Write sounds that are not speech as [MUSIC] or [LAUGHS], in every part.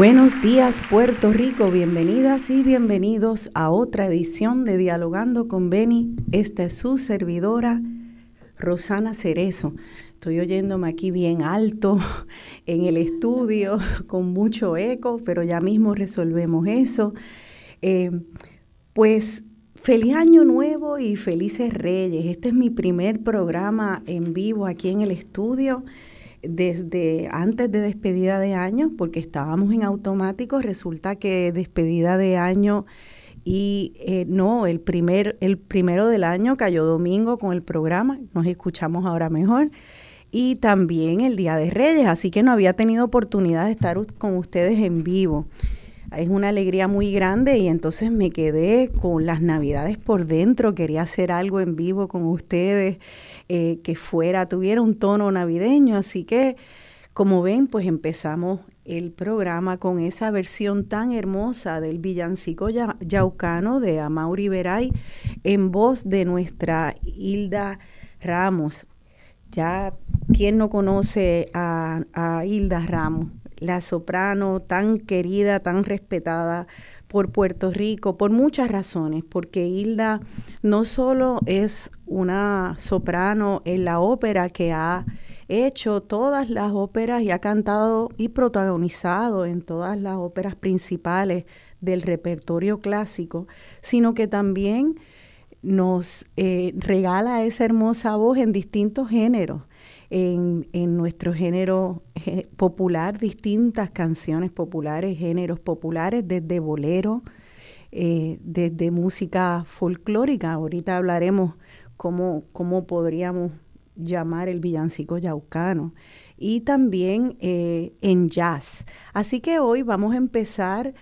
Buenos días Puerto Rico, bienvenidas y bienvenidos a otra edición de Dialogando con Beni. Esta es su servidora, Rosana Cerezo. Estoy oyéndome aquí bien alto [LAUGHS] en el estudio, [LAUGHS] con mucho eco, pero ya mismo resolvemos eso. Eh, pues feliz año nuevo y felices reyes. Este es mi primer programa en vivo aquí en el estudio desde antes de despedida de año, porque estábamos en automático, resulta que despedida de año y eh, no, el, primer, el primero del año cayó domingo con el programa, nos escuchamos ahora mejor, y también el Día de Reyes, así que no había tenido oportunidad de estar con ustedes en vivo. Es una alegría muy grande y entonces me quedé con las navidades por dentro, quería hacer algo en vivo con ustedes eh, que fuera, tuviera un tono navideño. Así que, como ven, pues empezamos el programa con esa versión tan hermosa del villancico yaucano de Amaury Veray en voz de nuestra Hilda Ramos. Ya, ¿quién no conoce a, a Hilda Ramos? La soprano tan querida, tan respetada por Puerto Rico por muchas razones, porque Hilda no solo es una soprano en la ópera que ha hecho todas las óperas y ha cantado y protagonizado en todas las óperas principales del repertorio clásico, sino que también nos eh, regala esa hermosa voz en distintos géneros en, nuestro género eh, popular, distintas canciones populares, géneros populares, desde bolero, eh, desde música folclórica. Ahorita hablaremos cómo, cómo podríamos llamar el villancico yaucano y también eh, en jazz. Así que hoy vamos a empezar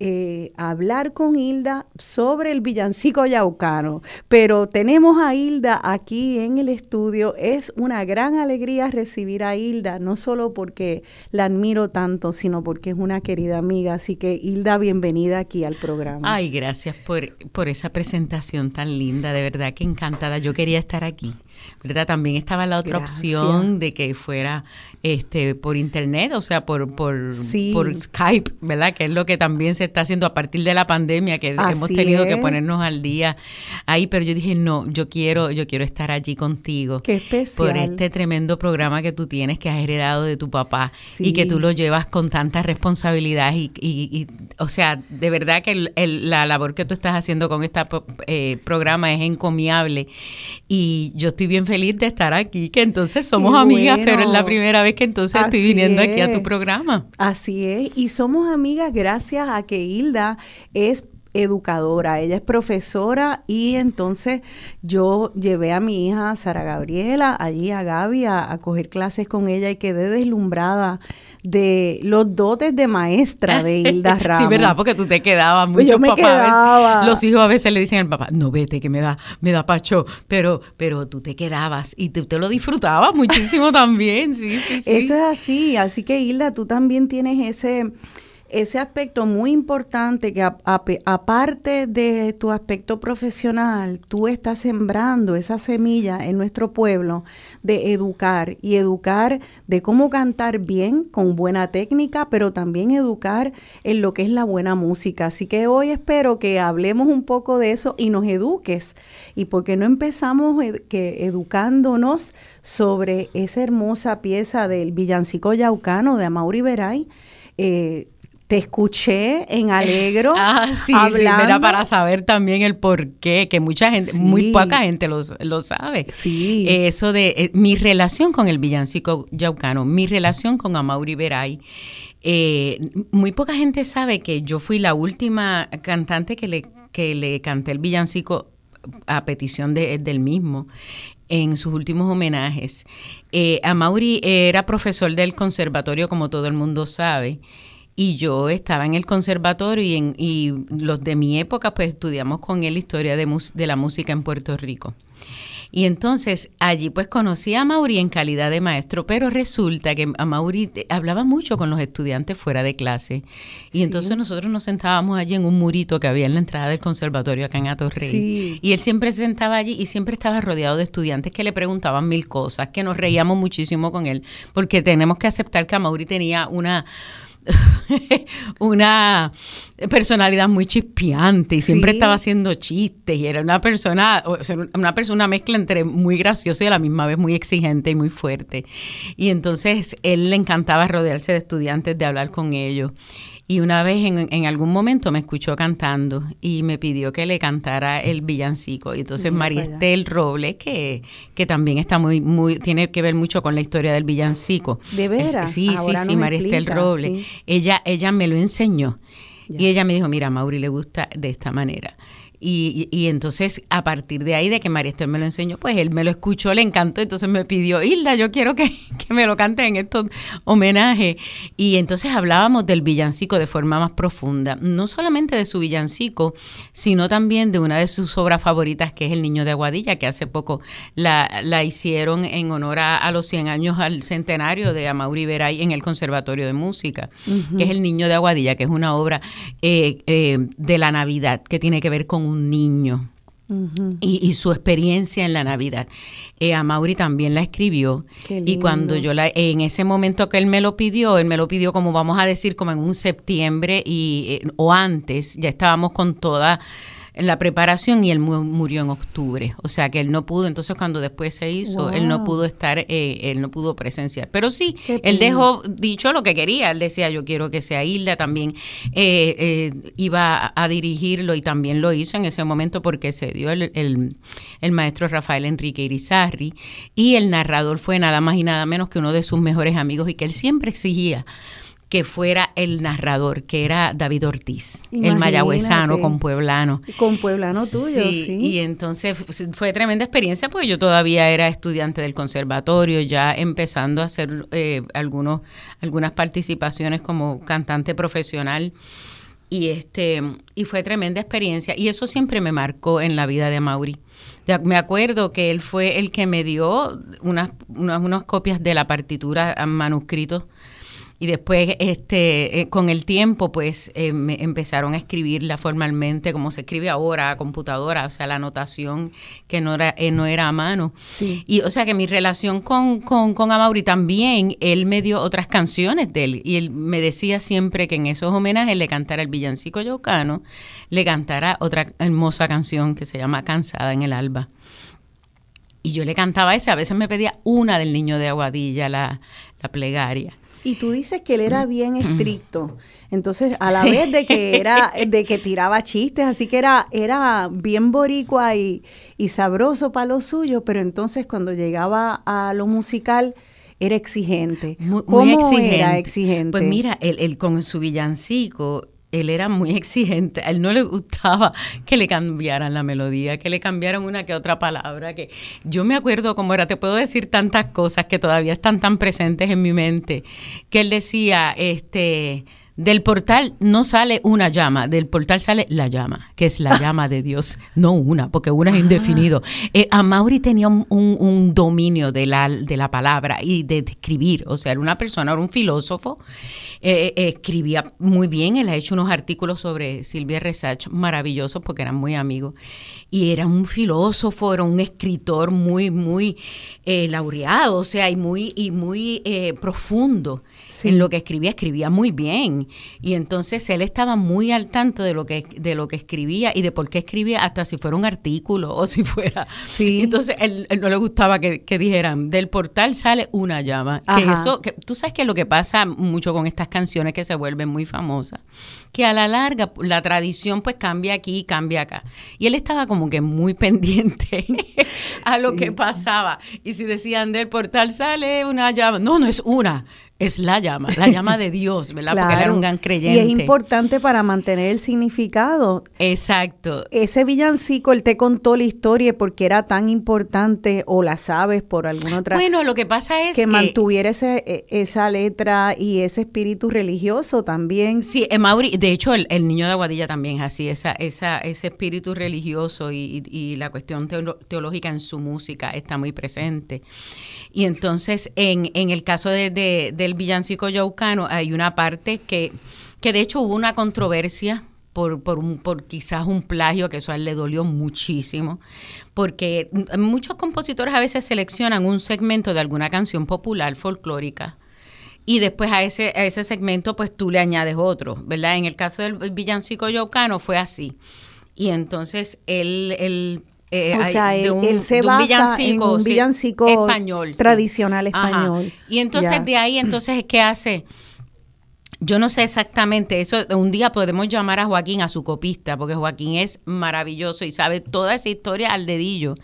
eh, hablar con Hilda sobre el villancico yaucano. Pero tenemos a Hilda aquí en el estudio. Es una gran alegría recibir a Hilda, no solo porque la admiro tanto, sino porque es una querida amiga. Así que Hilda, bienvenida aquí al programa. Ay, gracias por, por esa presentación tan linda. De verdad que encantada. Yo quería estar aquí. ¿Verdad? También estaba la otra opción de que fuera este por internet, o sea, por por, por Skype, ¿verdad? Que es lo que también se está haciendo a partir de la pandemia, que hemos tenido que ponernos al día ahí, pero yo dije, no, yo quiero yo quiero estar allí contigo. Qué especial. Por este tremendo programa que tú tienes, que has heredado de tu papá y que tú lo llevas con tanta responsabilidad y, y, o sea, de verdad que la labor que tú estás haciendo con este programa es encomiable y yo estoy bien feliz de estar aquí, que entonces somos amigas, pero es la primera vez que entonces estoy viniendo aquí a tu programa. Así es, y somos amigas gracias a que Hilda es educadora, ella es profesora y entonces yo llevé a mi hija Sara Gabriela allí a Gaby a, coger clases con ella y quedé deslumbrada de los dotes de maestra de [LAUGHS] Hilda Ramos. sí, verdad, porque tú te quedabas, pues muchos papás, los hijos a veces le dicen al papá, no vete que me da, me da pacho, pero, pero tú te quedabas y tú te lo disfrutabas muchísimo [LAUGHS] también, sí, sí, sí. Eso es así, así que Hilda, tú también tienes ese ese aspecto muy importante que aparte de tu aspecto profesional, tú estás sembrando esa semilla en nuestro pueblo de educar y educar de cómo cantar bien, con buena técnica, pero también educar en lo que es la buena música. Así que hoy espero que hablemos un poco de eso y nos eduques. Y porque no empezamos que educándonos sobre esa hermosa pieza del villancico yaucano de Amaury Veray, eh, te escuché en Alegro. [LAUGHS] ah, sí, hablando. para saber también el por qué, que mucha gente, muy poca gente lo, sabe. Sí. Eso de eh, mi relación con el villancico yaucano, mi relación con Amaury Veray. Eh, muy poca gente sabe que yo fui la última cantante que le, que le canté el villancico a petición de, del mismo en sus últimos homenajes. Eh, Amaury era profesor del conservatorio, como todo el mundo sabe, y yo estaba en el conservatorio y, en, y los de mi época pues estudiamos con él historia de, de la música en Puerto Rico. Y entonces allí pues conocí a Mauri en calidad de maestro, pero resulta que a Mauri hablaba mucho con los estudiantes fuera de clase. Y entonces nosotros nos sentábamos allí en un murito que había en la entrada del conservatorio acá en Atorrey. Y él siempre se sentaba allí y siempre estaba rodeado de estudiantes que le preguntaban mil cosas, que nos reíamos muchísimo con él, porque tenemos que aceptar que a Mauri tenía una [LAUGHS] una personalidad muy chispeante y siempre estaba haciendo chistes y era una persona, una persona, mezcla entre muy graciosa y a la misma vez muy exigente y muy fuerte. Y entonces él le encantaba rodearse de estudiantes, de hablar con ellos. Y una vez en, algún momento me escuchó cantando y me pidió que le cantara el villancico. Y entonces María Estel Robles, que, que también está muy, muy, tiene que ver mucho con la historia del villancico. ¿De veras? sí, sí, sí, María Estel Robles. Ella, ella me lo enseñó. Y ella me dijo, mira, a Mauri le gusta de esta manera. Y, y, entonces, a partir de ahí, de que María Esther me lo enseñó, pues él me lo escuchó, le encantó, entonces me pidió, Hilda, yo quiero que, [LAUGHS] que me lo cante en estos homenajes. Y entonces hablábamos del villancico de forma más profunda, no solamente de su villancico, sino también de una de sus obras favoritas, que es El Niño de Aguadilla, que hace poco la, la hicieron en honor a, los 100 años al centenario de Amaury Veray en el Conservatorio de Música, que es El Niño de Aguadilla, que es una obra eh, eh, de la Navidad que tiene que ver con un niño. y, su experiencia en la Navidad. Eh, a Mauri también la escribió y cuando yo la, en ese momento que él me lo pidió, él me lo pidió como vamos a decir como en un septiembre y eh, o antes, ya estábamos con toda en la preparación y él murió en octubre. O sea que él no pudo, entonces cuando después se hizo, él no pudo estar, eh, él no pudo presenciar. Pero sí, él dejó dicho lo que quería. Él decía, yo quiero que sea Hilda también. Eh, eh, iba a, dirigirlo y también lo hizo en ese momento porque se dio el, el maestro Rafael Enrique Irizarri y el narrador fue nada más y nada menos que uno de sus mejores amigos y que él siempre exigía que fuera el narrador, que era David Ortiz, el mayagüezano con pueblano. Con pueblano tuyo, sí, Y entonces fue tremenda experiencia, porque yo todavía era estudiante del conservatorio, ya empezando a hacer eh, algunos, algunas participaciones como cantante profesional. Y, este, y fue tremenda experiencia. Y eso siempre me marcó en la vida de Mauri. Me acuerdo que él fue el que me dio unas, unas, unas copias de la partitura manuscritos y después este eh, con el tiempo pues eh, me empezaron a escribirla formalmente como se escribe ahora a computadora o sea la anotación que no era eh, no era a mano. Y o sea que mi relación con, con, con Amaury también él me dio otras canciones de él y él me decía siempre que en esos homenajes le cantara el villancico yocano le cantara otra hermosa canción que se llama Cansada en el alba. Y yo le cantaba esa, a veces me pedía una del niño de Aguadilla, la, la plegaria. Y tú dices que él era bien estricto. Entonces, a la vez de que era, [LAUGHS] de que tiraba chistes, así que era, era bien boricua y, sabroso para lo suyo, pero entonces cuando llegaba a lo musical, era exigente. Muy, ¿Cómo era exigente? Pues mira, él con su villancico, él era muy [LAUGHS] exigente, a él no le gustaba que le cambiaran la melodía, que le cambiaran una que otra palabra, que yo me acuerdo cómo era, te puedo decir tantas cosas que todavía están tan presentes en mi mente, que él decía, este, del portal no sale una llama, del portal sale la llama, que es la llama de Dios, no una, porque una es ah. indefinido. Eh, a Mauri tenía un, dominio de la, de la palabra y de, escribir, o sea, era una persona, era un filósofo, eh, eh, escribía muy bien, él ha hecho unos artículos sobre Silvia Resach maravillosos porque eran muy amigos y era un filósofo, era un escritor muy, muy eh, laureado, o sea, y muy, y muy eh, profundo en lo que escribía, escribía muy bien. Y entonces él estaba muy al tanto de lo que, de lo que escribía y de por qué escribía, hasta si fuera un artículo o si fuera. Sí. [LAUGHS] Entonces él, no le gustaba que, dijeran, del portal sale una llama. Que eso, que, tú sabes que lo que pasa mucho con estas canciones que se vuelven muy famosas, que a la larga la tradición pues cambia aquí y cambia acá. Y él estaba como que muy [LAUGHS] pendiente a lo que pasaba. Y si decían del portal sale una llama, no, no es una, es la llama, la llama de Dios, ¿verdad? Porque él era un gran creyente. Y es importante para mantener el significado. Exacto. Ese villancico, él te contó la historia porque era tan importante, o la sabes por alguna otra. Bueno, lo que pasa es que. mantuviera ese, e, esa letra y ese espíritu religioso también. Sí, Mauri, de hecho, el, niño de Aguadilla también es así, esa, esa, ese espíritu religioso y, y la cuestión teológica en su música está muy presente. Y entonces, en, en el caso de, del villancico yaucano, hay una parte que, que de hecho hubo una controversia por, por, un, por quizás un plagio, que eso a él le dolió muchísimo, porque muchos compositores a veces seleccionan un segmento de alguna canción popular folclórica y después a ese, a ese segmento pues tú le añades otro, ¿verdad? En el caso del villancico yaucano fue así. Y entonces él, él eh, o sea, él, se basa en un villancico español, tradicional español. Y entonces de ahí, entonces, ¿qué hace? Yo no sé exactamente, eso un día podemos llamar a Joaquín, a su copista, porque Joaquín es maravilloso y sabe toda esa historia al dedillo.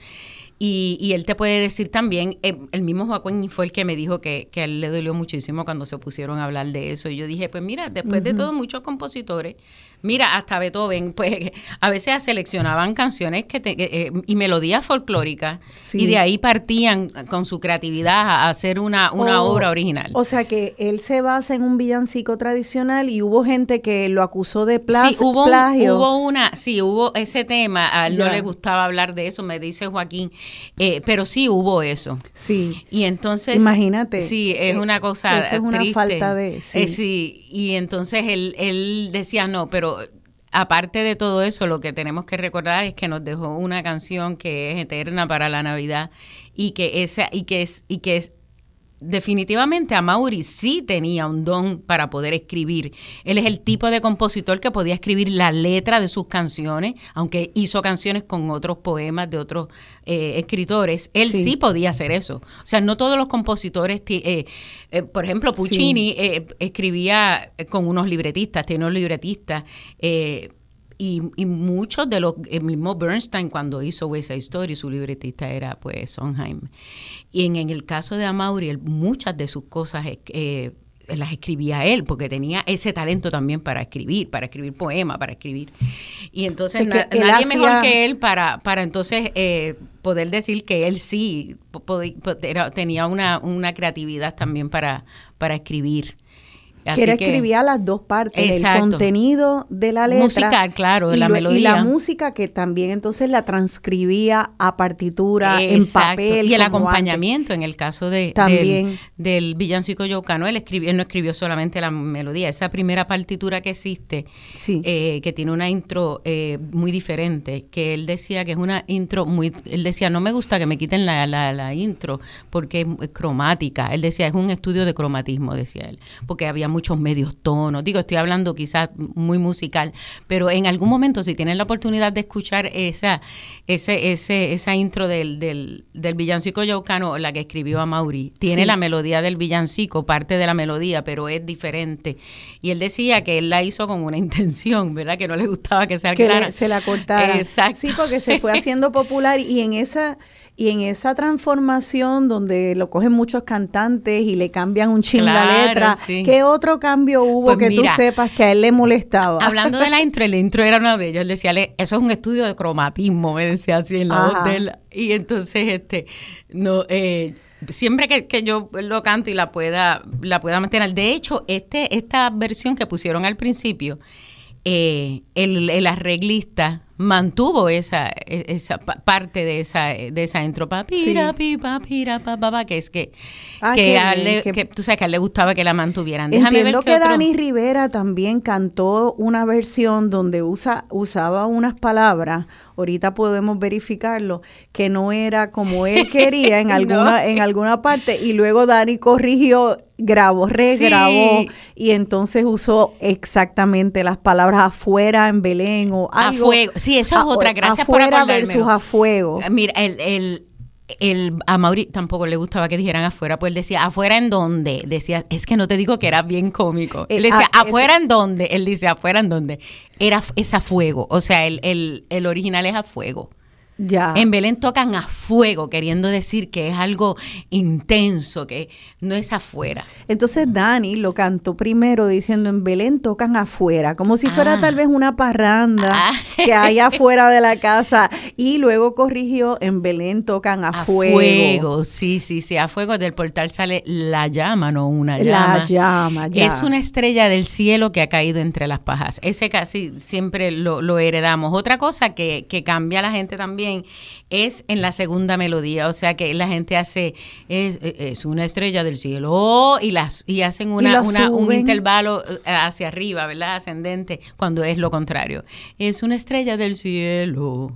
Y, y, él te puede decir también, eh, el mismo Joaquín fue el que me dijo que, que, a él le dolió muchísimo cuando se pusieron a hablar de eso. Y yo dije, pues mira, después de todo, muchos compositores Mira, hasta Beethoven, [LAUGHS] pues a veces seleccionaban canciones que eh, y melodías folclóricas y de ahí partían con su creatividad a hacer una, una obra original. O sea que él se basa en un villancico tradicional y hubo gente que lo acusó de plagio. Sí, hubo, plagio. hubo una, sí, hubo ese tema, a él no le gustaba hablar de eso, me dice Joaquín, eh, pero sí hubo eso. Sí. Y entonces... Imagínate. Sí, es eh, una cosa... Eso es una falta de... Sí. sí, y entonces él, él decía, no, pero aparte de todo eso, lo que tenemos que recordar es que nos dejó una canción que es eterna para la Navidad y que esa y que es y que es definitivamente a Mauri sí tenía un don para poder escribir. Él es el tipo de compositor que podía escribir la letra de sus canciones, aunque hizo canciones con otros poemas de otros eh, escritores. Él sí. podía hacer eso. O sea, no todos los compositores, eh, eh, por ejemplo, Puccini escribía con unos libretistas, tiene unos libretistas. Y, y, muchos de los, el mismo Bernstein cuando hizo West Side Story, su libretista era pues Sondheim. Y en, el caso de Amaury, muchas de sus cosas eh, las escribía él, porque tenía ese talento también para escribir, para escribir poemas, para escribir. Y entonces nadie mejor que él para, para entonces eh, poder decir que él sí tenía una, una creatividad también para, para escribir que él escribía las dos partes, el contenido de la letra. Musical, claro, de la melodía. Y la música que también entonces la transcribía a partitura, en papel. Y el acompañamiento, en el caso de también. Del, villancico Yocano, él, escribió, él no escribió solamente la melodía, esa primera partitura que existe, eh, que tiene una intro eh, muy diferente, que él decía que es una intro muy, él decía, no me gusta que me quiten la, la, la intro porque es cromática, él decía, es un estudio de cromatismo, decía él, porque había muchos medios tonos. Digo, estoy hablando quizás muy musical, pero en algún momento si tienen la oportunidad de escuchar esa, ese, ese, esa intro del, del, del villancico yaucano, la que escribió a Mauri, tiene la melodía del villancico, parte de la melodía, pero es diferente. Y él decía que él la hizo con una intención, ¿verdad? Que no le gustaba que sea que se la cortara. Exacto. Sí, porque se fue [LAUGHS] haciendo popular y en esa y en esa transformación donde lo cogen muchos cantantes y le cambian un ching la letra, ¿qué otro cambio hubo pues que tú sepas que a él le molestaba? Hablando de la [LAUGHS] intro, el intro era una de ellos. Él decía, eso es un estudio de cromatismo, me decía así en la voz de él. Y entonces, este, no, eh, siempre que, yo lo canto y la pueda, la pueda mantener. De hecho, este, esta versión que pusieron al principio, eh, el, el arreglista mantuvo esa, e, esa parte de esa de esa intro papira pipa pira pa, que es que ah, que, a le, que, tú sabes que a él le gustaba que la mantuvieran Déjame entiendo que Dani Rivera también cantó una versión donde usa usaba unas palabras ahorita podemos verificarlo que no era como él [LAUGHS] quería en alguna en alguna parte y luego Dani corrigió grabó, regrabó y entonces usó exactamente las palabras afuera en Belén o algo. A fuego. Sí, eso es otra. Gracias por afuera versus a fuego. Eh, mira, el, el, el, a Mauri tampoco le gustaba que dijeran afuera, pues él decía, ¿afuera en dónde? Decía, es que no te digo que era bien cómico. Él eh, decía, ah, ¿afuera en dónde? Él dice, ¿afuera en dónde? Era, es a fuego. O sea, el, el, el original es a fuego. En Belén tocan a fuego, queriendo decir que es algo intenso, que no es afuera. Entonces Dani lo cantó primero diciendo en Belén tocan afuera, como si fuera ah. tal vez una parranda ah. que hay afuera de la casa. Y luego corrigió en Belén tocan a, fuego. fuego. sí, sí, sí, a fuego del portal sale la llama, no una llama. La llama, ya. Es una estrella del cielo que ha caído entre las pajas. Ese casi siempre lo, lo heredamos. Otra cosa que, que cambia la gente también es en la segunda melodía, o sea que la gente hace, es, una estrella del cielo y, las, y hacen una, un intervalo eh, hacia arriba, ¿verdad? Ascendente, cuando es lo contrario. Es una estrella del cielo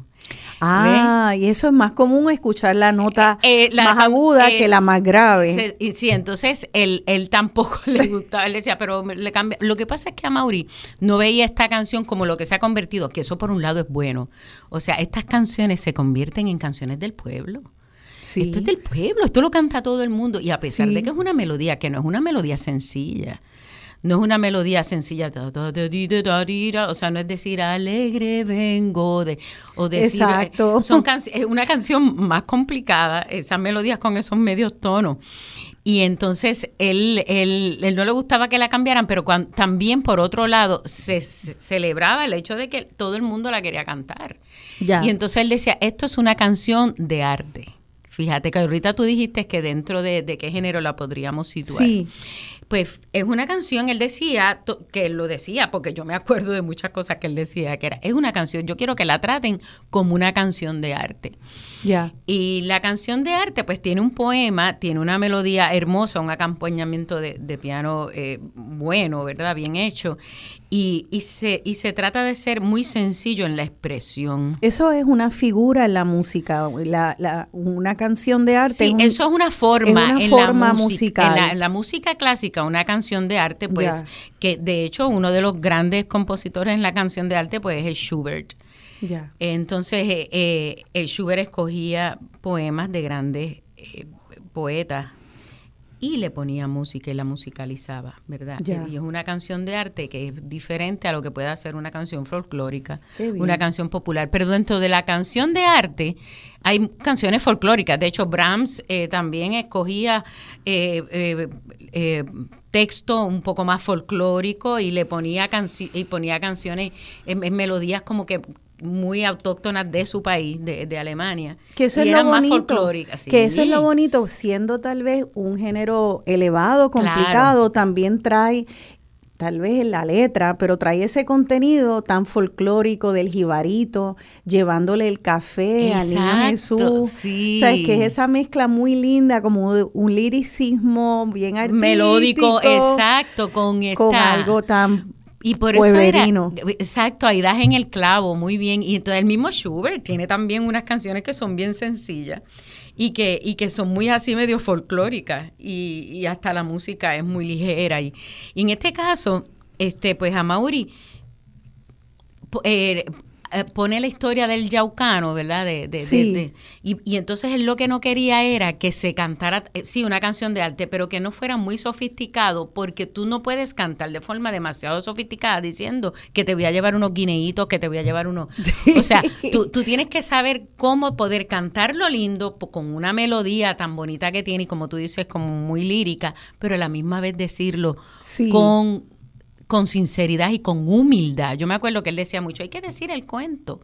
Ah, y eso es más común escuchar la nota eh, eh, más aguda que la más grave. sí, entonces él, él tampoco [LAUGHS] le gustaba, él decía, pero le cambia. Lo que pasa es que a Mauri no veía esta canción como lo que se ha convertido, que eso por un lado es bueno. O sea, estas canciones se convierten en canciones del pueblo. Esto es del pueblo, esto lo canta todo el mundo. Y a pesar de que es una melodía, que no es una melodía sencilla, no es una melodía sencilla, o sea, no es decir alegre vengo de, o decir, Exacto. son es una canción más complicada, esas melodías con esos medios tonos. Y entonces él, él, él, no le gustaba que la cambiaran, pero también por otro lado se, celebraba el hecho de que todo el mundo la quería cantar. Y entonces él decía, esto es una canción de arte. Fíjate que ahorita tú dijiste que dentro de, de qué género la podríamos situar. Sí pues es una canción, él decía, que él lo decía, porque yo me acuerdo de muchas cosas que él decía, que era, es una canción, yo quiero que la traten como una canción de arte. Ya. Y la canción de arte, pues tiene un poema, tiene una melodía hermosa, un acompañamiento de, piano eh, bueno, ¿verdad? Bien hecho. Y, y, se, y se trata de ser muy sencillo en la expresión. Eso es una figura en la música, la, la, una canción de arte. Sí, eso es una forma, una forma musical. En la, música clásica, una canción de arte, pues, que de hecho uno de los grandes compositores en la canción de arte, pues es Schubert. Ya. Entonces, eh, eh, Schubert escogía poemas de grandes eh, poetas y le ponía música y la musicalizaba, ¿verdad? Y es una canción de arte que es diferente a lo que puede hacer una canción folclórica, una canción popular. Pero dentro de la canción de arte hay canciones folclóricas. De hecho, Brahms eh, también escogía eh, eh, texto un poco más folclórico y le ponía, y ponía canciones en melodías como que muy autóctonas de su país, de, de Alemania. Que eso es lo bonito. Que eso es lo bonito, siendo tal vez un género elevado, complicado, también trae tal vez en la letra, pero trae ese contenido tan folclórico del jibarito, llevándole el café al niño Jesús. Sí. ¿Sabes? Que es esa mezcla muy linda, como un liricismo bien artístico. Melódico, exacto, con esta... Con algo tan y por eso era, exacto, ahí das en el clavo, muy bien. Y entonces el mismo Schubert tiene también unas canciones que son bien sencillas y que, y que son muy así medio folclóricas y, y hasta la música es muy ligera. Y, y, en este caso, este, pues a Mauri eh, eh, pone la historia del yaucano, ¿verdad? De, de, y, y, entonces él lo que no quería era que se cantara, eh, sí, una canción de arte, pero que no fuera muy sofisticado, porque tú no puedes cantar de forma demasiado sofisticada diciendo que te voy a llevar unos guineitos, que te voy a llevar unos... [LAUGHS] O sea, tú, tú, tienes que saber cómo poder cantarlo lindo con una melodía tan bonita que tiene y como tú dices, como muy lírica, pero a la misma vez decirlo con con sinceridad y con humildad. Yo me acuerdo que él decía mucho, hay que decir el cuento.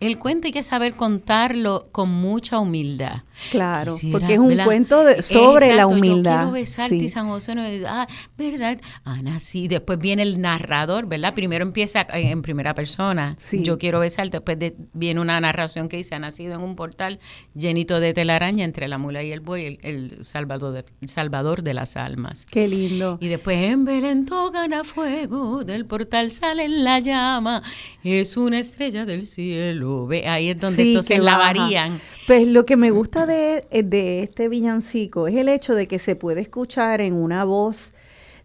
El cuento hay que saber contarlo con mucha humildad. Claro, porque es un cuento sobre la humildad. Yo quiero besarte y San José no ah, ¿verdad? Ana, sí. Después viene el narrador, ¿verdad? Primero empieza en primera persona. Sí. Yo quiero besarte. Después viene una narración que dice, ha nacido en un portal llenito de telaraña entre la mula y el buey, el, salvador, el salvador de las almas. Qué lindo. Y después en Belén tocan a fuego, del portal sale la llama, es una estrella del cielo ahí es donde entonces la varían. Pues lo que me gusta de, de este villancico es el hecho de que se puede escuchar en una voz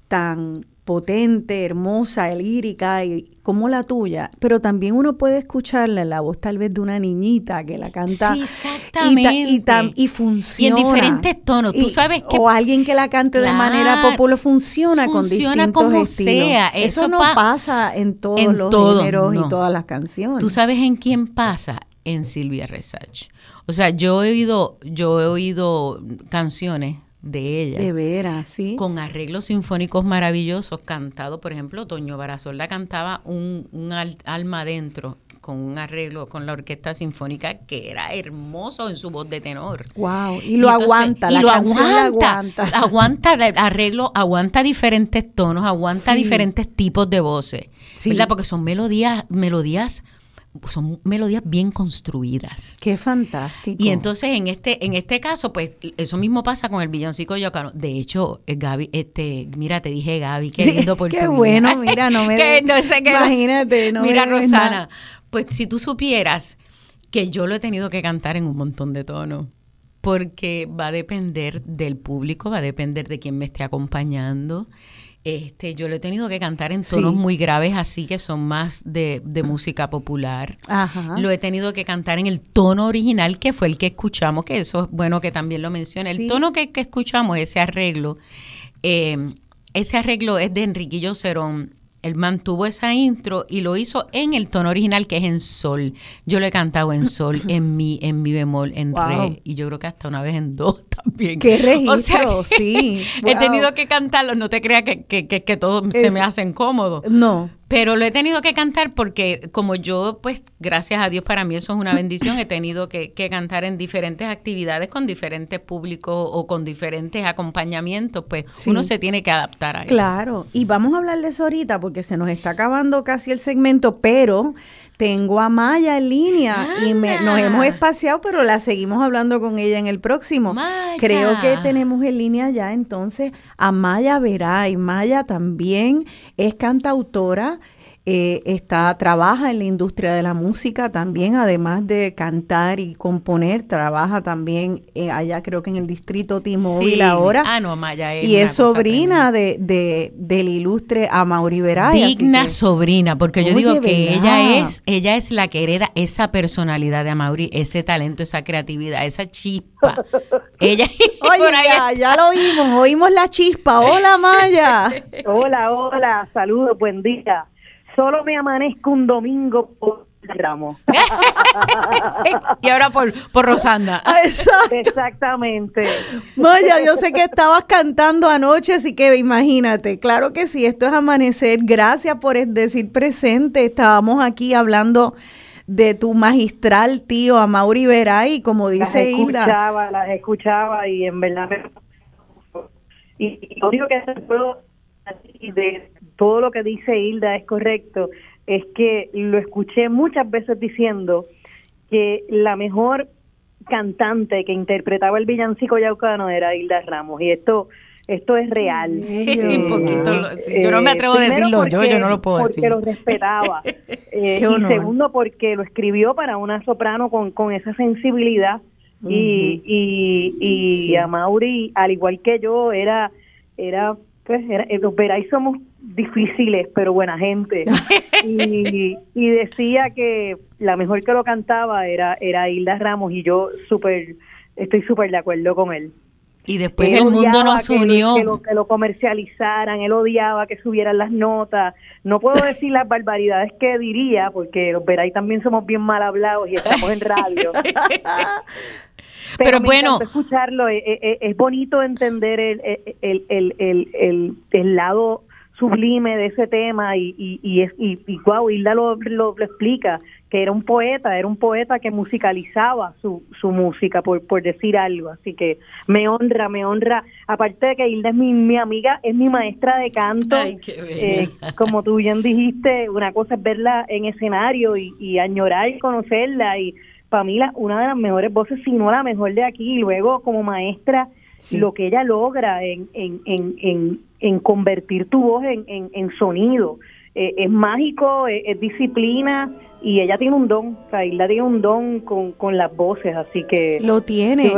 tan potente, hermosa, lírica y como la tuya, pero también uno puede escucharla en la voz tal vez de una niñita que la canta sí, exactamente. y, funciona. Y en diferentes tonos, tú sabes que o alguien que la cante de manera popular funciona, con distintos como estilos. Sea. Eso, no pasa en todos los géneros y todas las canciones. ¿Tú sabes en quién pasa? En Silvia Resach. O sea, yo he oído yo he oído canciones de ella. De veras, sí. Con arreglos sinfónicos maravillosos, cantado, por ejemplo, Toño Barazola cantaba un, un alma adentro con un arreglo con la orquesta sinfónica que era hermoso en su voz de tenor. Wow, y lo aguanta, y la lo aguanta, aguanta, [LAUGHS] arreglo, aguanta diferentes tonos, aguanta diferentes tipos de voces, sí. Porque son melodías, melodías son melodías bien construidas. Qué fantástico. Y entonces en este en este caso, pues eso mismo pasa con el villancico yocano. De hecho, eh, Gaby, este, mira, te dije Gaby, qué [LAUGHS] lindo por Qué bueno, [LAUGHS] mira, no me que no sé qué. Imagínate, no Mira, Rosana, pues si tú supieras que yo lo he tenido que cantar en un montón de tonos porque va a depender del público, va a depender de quién me esté acompañando. Este, yo lo he tenido que cantar en tonos muy graves, así que son más de, música popular. Lo he tenido que cantar en el tono original, que fue el que escuchamos, que eso es bueno que también lo mencione. El tono que, escuchamos, ese arreglo, eh, ese arreglo es de Enriquillo Cerón él mantuvo esa intro y lo hizo en el tono original que es en sol. Yo lo he cantado en sol, [LAUGHS] en mi, en mi bemol, en re y yo creo que hasta una vez en do [LAUGHS] también. Qué registro, [LAUGHS] sí. He tenido que cantarlo, no te creas que, que, que, todo se me hace incómodo. No. Pero lo he tenido que cantar porque como yo, pues gracias a Dios para mí eso es una bendición, he tenido que, cantar en diferentes actividades con diferentes públicos o con diferentes acompañamientos, pues uno se tiene que adaptar a eso. Claro, y vamos a hablar de eso ahorita porque se nos está acabando casi el segmento, pero tengo a Maya en línea y nos hemos espaciado, pero la seguimos hablando con ella en el próximo. Creo que tenemos en línea ya entonces a Maya Veray. Maya también es cantautora eh, está, trabaja en la industria de la música también, además de cantar y componer, trabaja también eh, allá creo que en el distrito T-Mobile ahora. Ah, no, Maya Y es sobrina de, de, del ilustre Amaury Veray. Digna sobrina, porque yo digo que ella es, ella es la que hereda esa personalidad de Amaury, ese talento, esa creatividad, esa chispa. [LAUGHS] ella Oye, ya, ya lo oímos, oímos la chispa. Hola Maya. [LAUGHS] hola, hola, saludos, buen día solo me amanezco un domingo por Ramos. [LAUGHS] y ahora por, por Rosanda. Exactamente. Maya, yo sé que estabas cantando anoche, así que imagínate, claro que sí, esto es amanecer. Gracias por decir presente. Estábamos aquí hablando de tu magistral tío Amaury Veray, como dice las escuchaba, Las escuchaba y en verdad y, lo único que puedo de todo lo que dice Hilda es correcto, es que lo escuché muchas veces diciendo que la mejor cantante que interpretaba el villancico yaucano era Hilda Ramos y esto esto es real. [LAUGHS] yo no me atrevo a decirlo yo, yo no lo puedo decir. Porque lo respetaba. [LAUGHS] Eh, y segundo, porque lo escribió para una soprano con, con esa sensibilidad. Y, y, y a Mauri, al igual que yo, era, era pues era, eh, los Veray somos difíciles, pero buena gente. [LAUGHS] y, y, decía que la mejor que lo cantaba era, era Hilda Ramos y yo súper, estoy súper de acuerdo con él. Y después el mundo nos unió. Que lo, que lo, comercializaran, él odiaba que subieran las notas. No puedo decir las barbaridades que diría, porque los Veray también somos bien mal hablados y estamos en radio. [LAUGHS] Pero, bueno, escucharlo, es, eh, eh, es, bonito entender el, el, el, el, el lado sublime de ese tema y, y, y, es, y, y wow, Hilda lo, lo, explica, que era un poeta, era un poeta que musicalizaba su, su música, por, por decir algo. Así que me honra, me honra. Aparte de que Hilda es mi, mi amiga, es mi maestra de canto. eh, como tú bien dijiste, una cosa es verla en escenario y, y añorar conocerla y para mí una de las mejores voces, si no la mejor de aquí, y luego como maestra, lo que ella logra en, en, en, en, convertir tu voz en, en, sonido. Eh, es mágico, es, disciplina y ella tiene un don, o sea, ella tiene un don con, con las voces, así que... Lo tiene.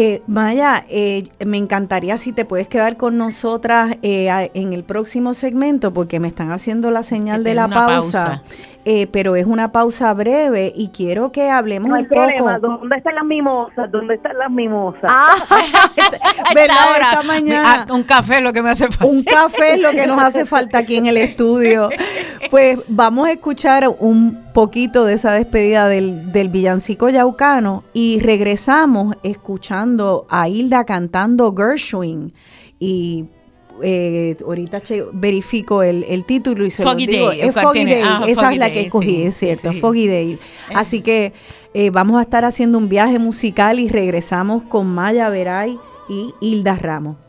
Eh, Maya, eh, me encantaría si te puedes quedar con nosotras eh, en el próximo segmento porque me están haciendo la señal de la pausa, eh, pero es una pausa breve y quiero que hablemos un poco. ¿Dónde están las mimosas? ¿Dónde están las mimosas? Ah, [LAUGHS] [LAUGHS] ¿verdad? Esta mañana. Ah, un café es lo que me hace falta. Un café es lo que nos hace falta aquí en el estudio. [LAUGHS] Pues vamos a escuchar un poquito de esa despedida del, del villancico yaucano y regresamos escuchando a Hilda cantando Gershwin y eh, ahorita verifico el, el, título y se lo digo. es Foggy Day, ah, esa es la que escogí, es cierto, Foggy Day. Eh. Así que eh, vamos a estar haciendo un viaje musical y regresamos con Maya Veray y Hilda Ramos.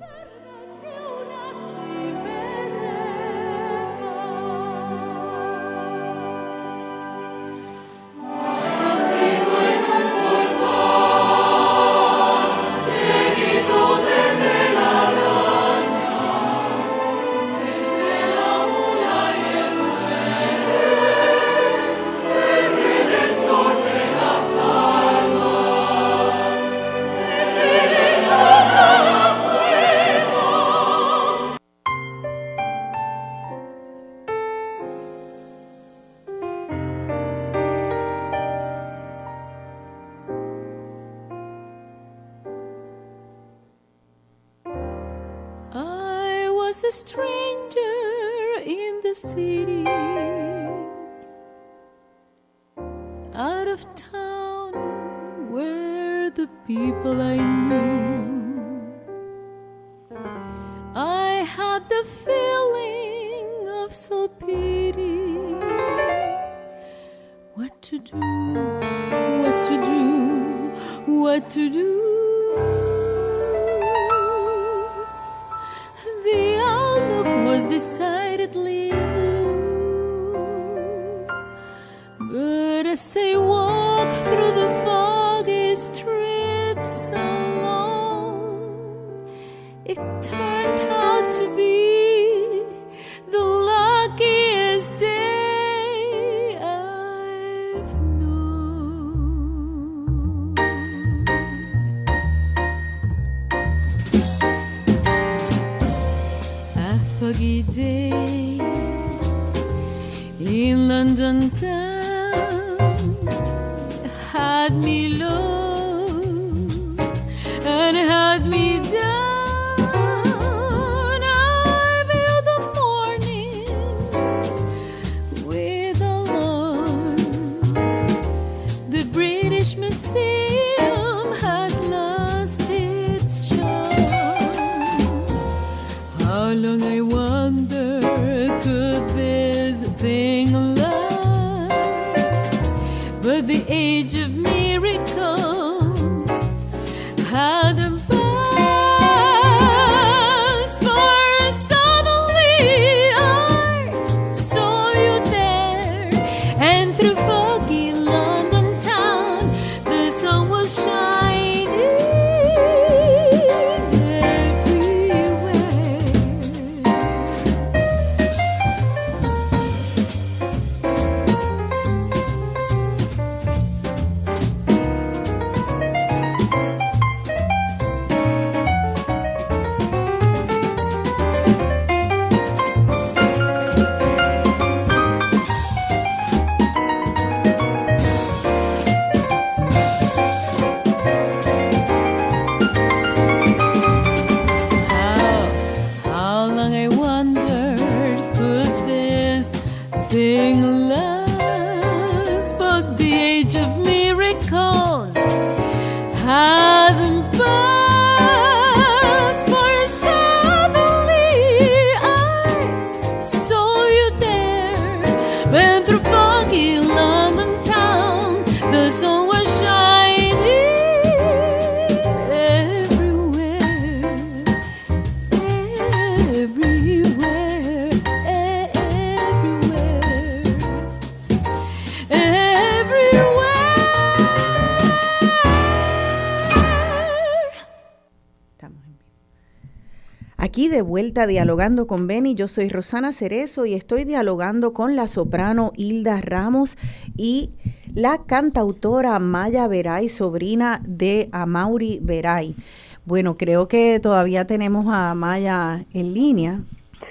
De vuelta dialogando con Beni, yo soy Rosana Cerezo y estoy dialogando con la soprano Hilda Ramos y la cantautora Maya Veray, sobrina de Amaury Veray. Bueno, creo que todavía tenemos a Maya en línea.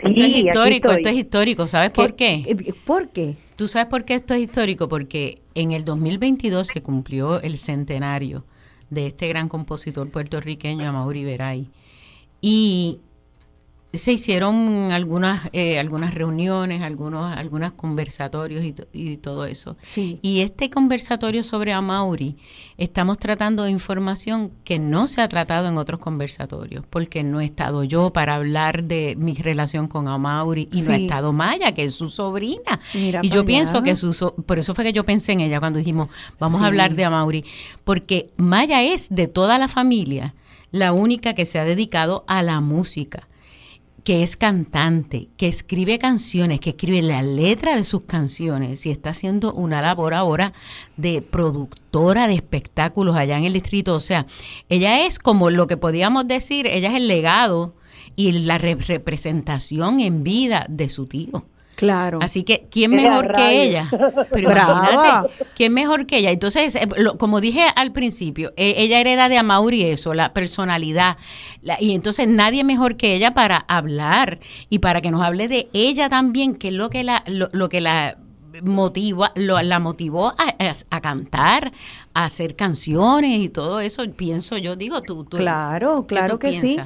Esto es histórico, esto es histórico. ¿Sabes por qué? Eh, ¿Por qué? ¿Tú sabes por qué esto es histórico? Porque en el 2022 se cumplió el centenario de este gran compositor puertorriqueño, Amaury Veray. Y se hicieron algunas, eh, algunas reuniones, algunos, algunos conversatorios y, to- y todo eso. Sí. Y este conversatorio sobre Amaury, estamos tratando de información que no se ha tratado en otros conversatorios, porque no he estado yo para hablar de mi relación con Amaury y no ha estado Maya, que es su sobrina. Mira y yo allá. pienso que su, so- por eso fue que yo pensé en ella cuando dijimos, vamos Sí. a hablar de Amaury, porque Maya es de toda la familia la única que se ha dedicado a la música que es cantante, que escribe canciones, que escribe la letra de sus canciones y está haciendo una labor ahora de productora de espectáculos allá en el distrito. O sea, ella es como lo que podíamos decir, ella es el legado y la re- representación en vida de su tío. Claro. Así que, ¿quién ¡Qué mejor que ella? Pero [LAUGHS] Brava. imagínate, ¿quién mejor que ella? Entonces, eh, lo- como dije al principio, eh, ella hereda de Amaury eso, la personalidad. la- y entonces nadie mejor que ella para hablar y para que nos hable de ella también, que es lo que la, lo, lo que la motiva, lo- la motivó a, a- a cantar, a hacer canciones y todo eso. Pienso yo, digo, tú, tú Claro, ¿qué claro tú que sí.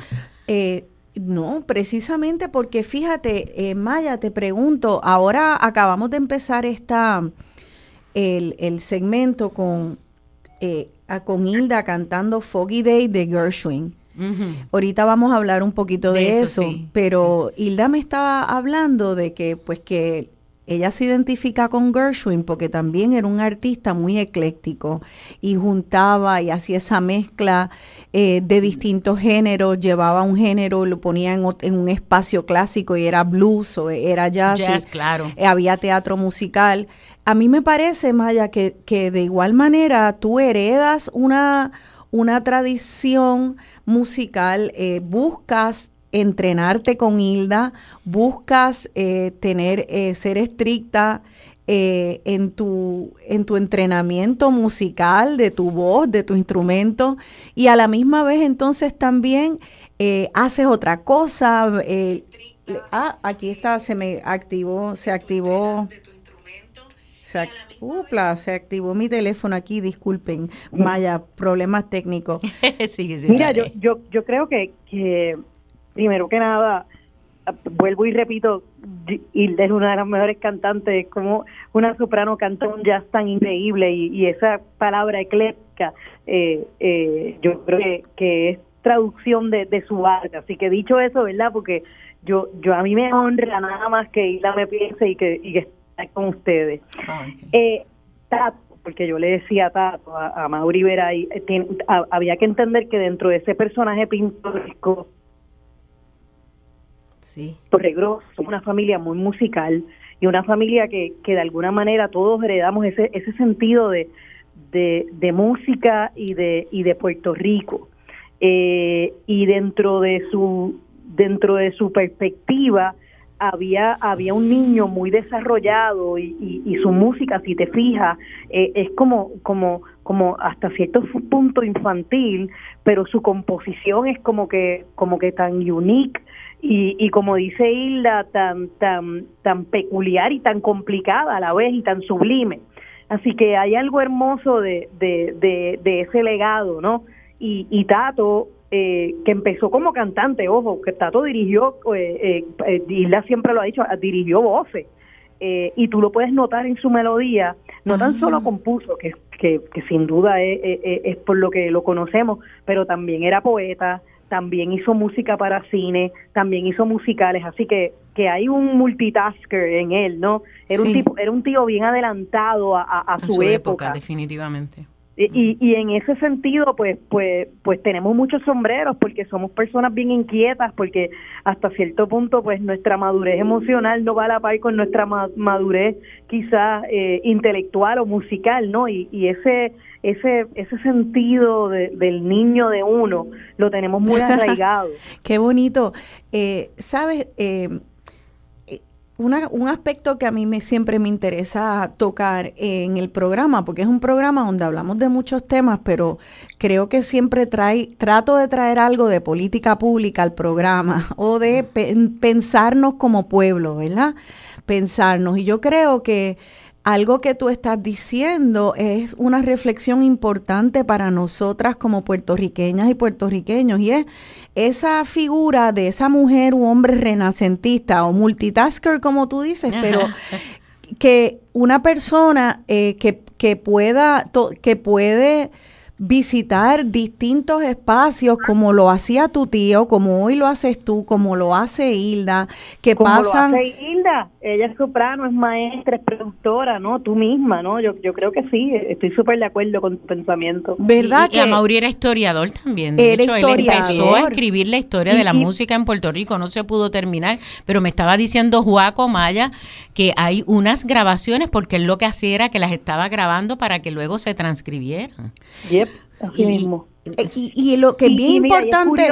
Eh, No, precisamente porque fíjate, eh, Maya, te pregunto, ahora acabamos de empezar esta, el, el segmento con, eh, con Hilda cantando Foggy Day de Gershwin. Ahorita vamos a hablar un poquito de, eso, pero Hilda me estaba hablando de que pues que ella se identifica con Gershwin porque también era un artista muy ecléctico y juntaba y hacía esa mezcla eh, de distintos géneros, llevaba un género, lo ponía en, un espacio clásico y era blues o era jazz. Jazz, claro. Eh, había teatro musical. A mí me parece, Maya, que, que de igual manera tú heredas una, una tradición musical, eh, buscas entrenarte con Hilda, buscas eh, tener, eh, ser estricta eh, en, tu, en tu entrenamiento musical, de tu voz, de tu instrumento, y a la misma vez entonces también haces otra cosa. ah, aquí está, se me activó, se activó. Se, se activó mi teléfono aquí, disculpen, vaya, problemas técnicos. [LAUGHS] Mira, yo, yo, yo creo que, que primero que nada, vuelvo y repito, Hilda es una de las mejores cantantes, como una soprano canta un jazz tan increíble y, esa palabra ecléctica, eh, eh, yo creo que, es traducción de, su arte. Así que dicho eso, ¿verdad? Porque yo, yo a mí me honra nada más que Hilda me piense y que, y que esté con ustedes. Ah, eh, Tato, porque yo le decía a Tato, a, a Mauri Veray, había que entender que dentro de ese personaje pintoresco Sí. Torregroso, somos una familia muy musical y una familia que, que de alguna manera todos heredamos ese, ese sentido de, de, música y de, y de Puerto Rico. Eh, y dentro de su dentro de su perspectiva había había un niño muy desarrollado y, y, su música si te fijas eh, es como como como hasta cierto punto infantil pero su composición es como que como que tan unique y, y como dice Hilda, tan, tan, tan peculiar y tan complicada a la vez y tan sublime. Así que hay algo hermoso de, de, de, ese legado, ¿no? Y, y Tato, eh, que empezó como cantante, ojo, que Tato dirigió, eh, eh, Hilda siempre lo ha dicho, dirigió voces. Eh, y tú lo puedes notar en su melodía, no tan solo compuso, que, que, que sin duda es, es, por lo que lo conocemos, pero también era poeta, también hizo música para cine, también hizo musicales, así que que hay un multitasker en él, ¿no? Era un tipo, era un tío bien adelantado a, su, época. definitivamente. Y, y, en ese sentido, pues, pues, pues tenemos muchos sombreros porque somos personas bien inquietas, porque hasta cierto punto, pues nuestra madurez emocional no va a la par con nuestra madurez quizás eh, intelectual o musical, ¿no? Y, y ese ese ese sentido del niño de uno lo tenemos muy [LAUGHS] arraigado. Qué bonito. Eh, Sabes, eh, un aspecto que a mí me, siempre me interesa tocar en el programa, porque es un programa donde hablamos de muchos temas, pero creo que siempre trae, trato de traer algo de política pública al programa [LAUGHS] o de pensarnos como pueblo, ¿verdad? Pensarnos. Y yo creo que algo que tú estás diciendo es una reflexión importante para nosotras como puertorriqueñas y puertorriqueños y es esa figura de esa mujer u hombre renacentista o multitasker como tú dices, pero que una persona eh, que, que pueda, que puede visitar distintos espacios como lo hacía tu tío, como hoy lo haces tú, como lo hace Hilda, que como pasan... Lo hace Hilda, ella es soprano, es maestra, es productora, ¿no? Tú misma, ¿no? Yo, yo creo que sí, estoy súper de acuerdo con tu pensamiento. ¿Verdad? Y, que Mauri era historiador también. De era hecho, él empezó a escribir la historia de la música en Puerto Rico, no se pudo terminar, pero me estaba diciendo Juaco Maya que hay unas grabaciones porque él lo que hacía era que las estaba grabando para que luego se transcribieran. Yep y, mismo. Eh, y, lo que es bien importante.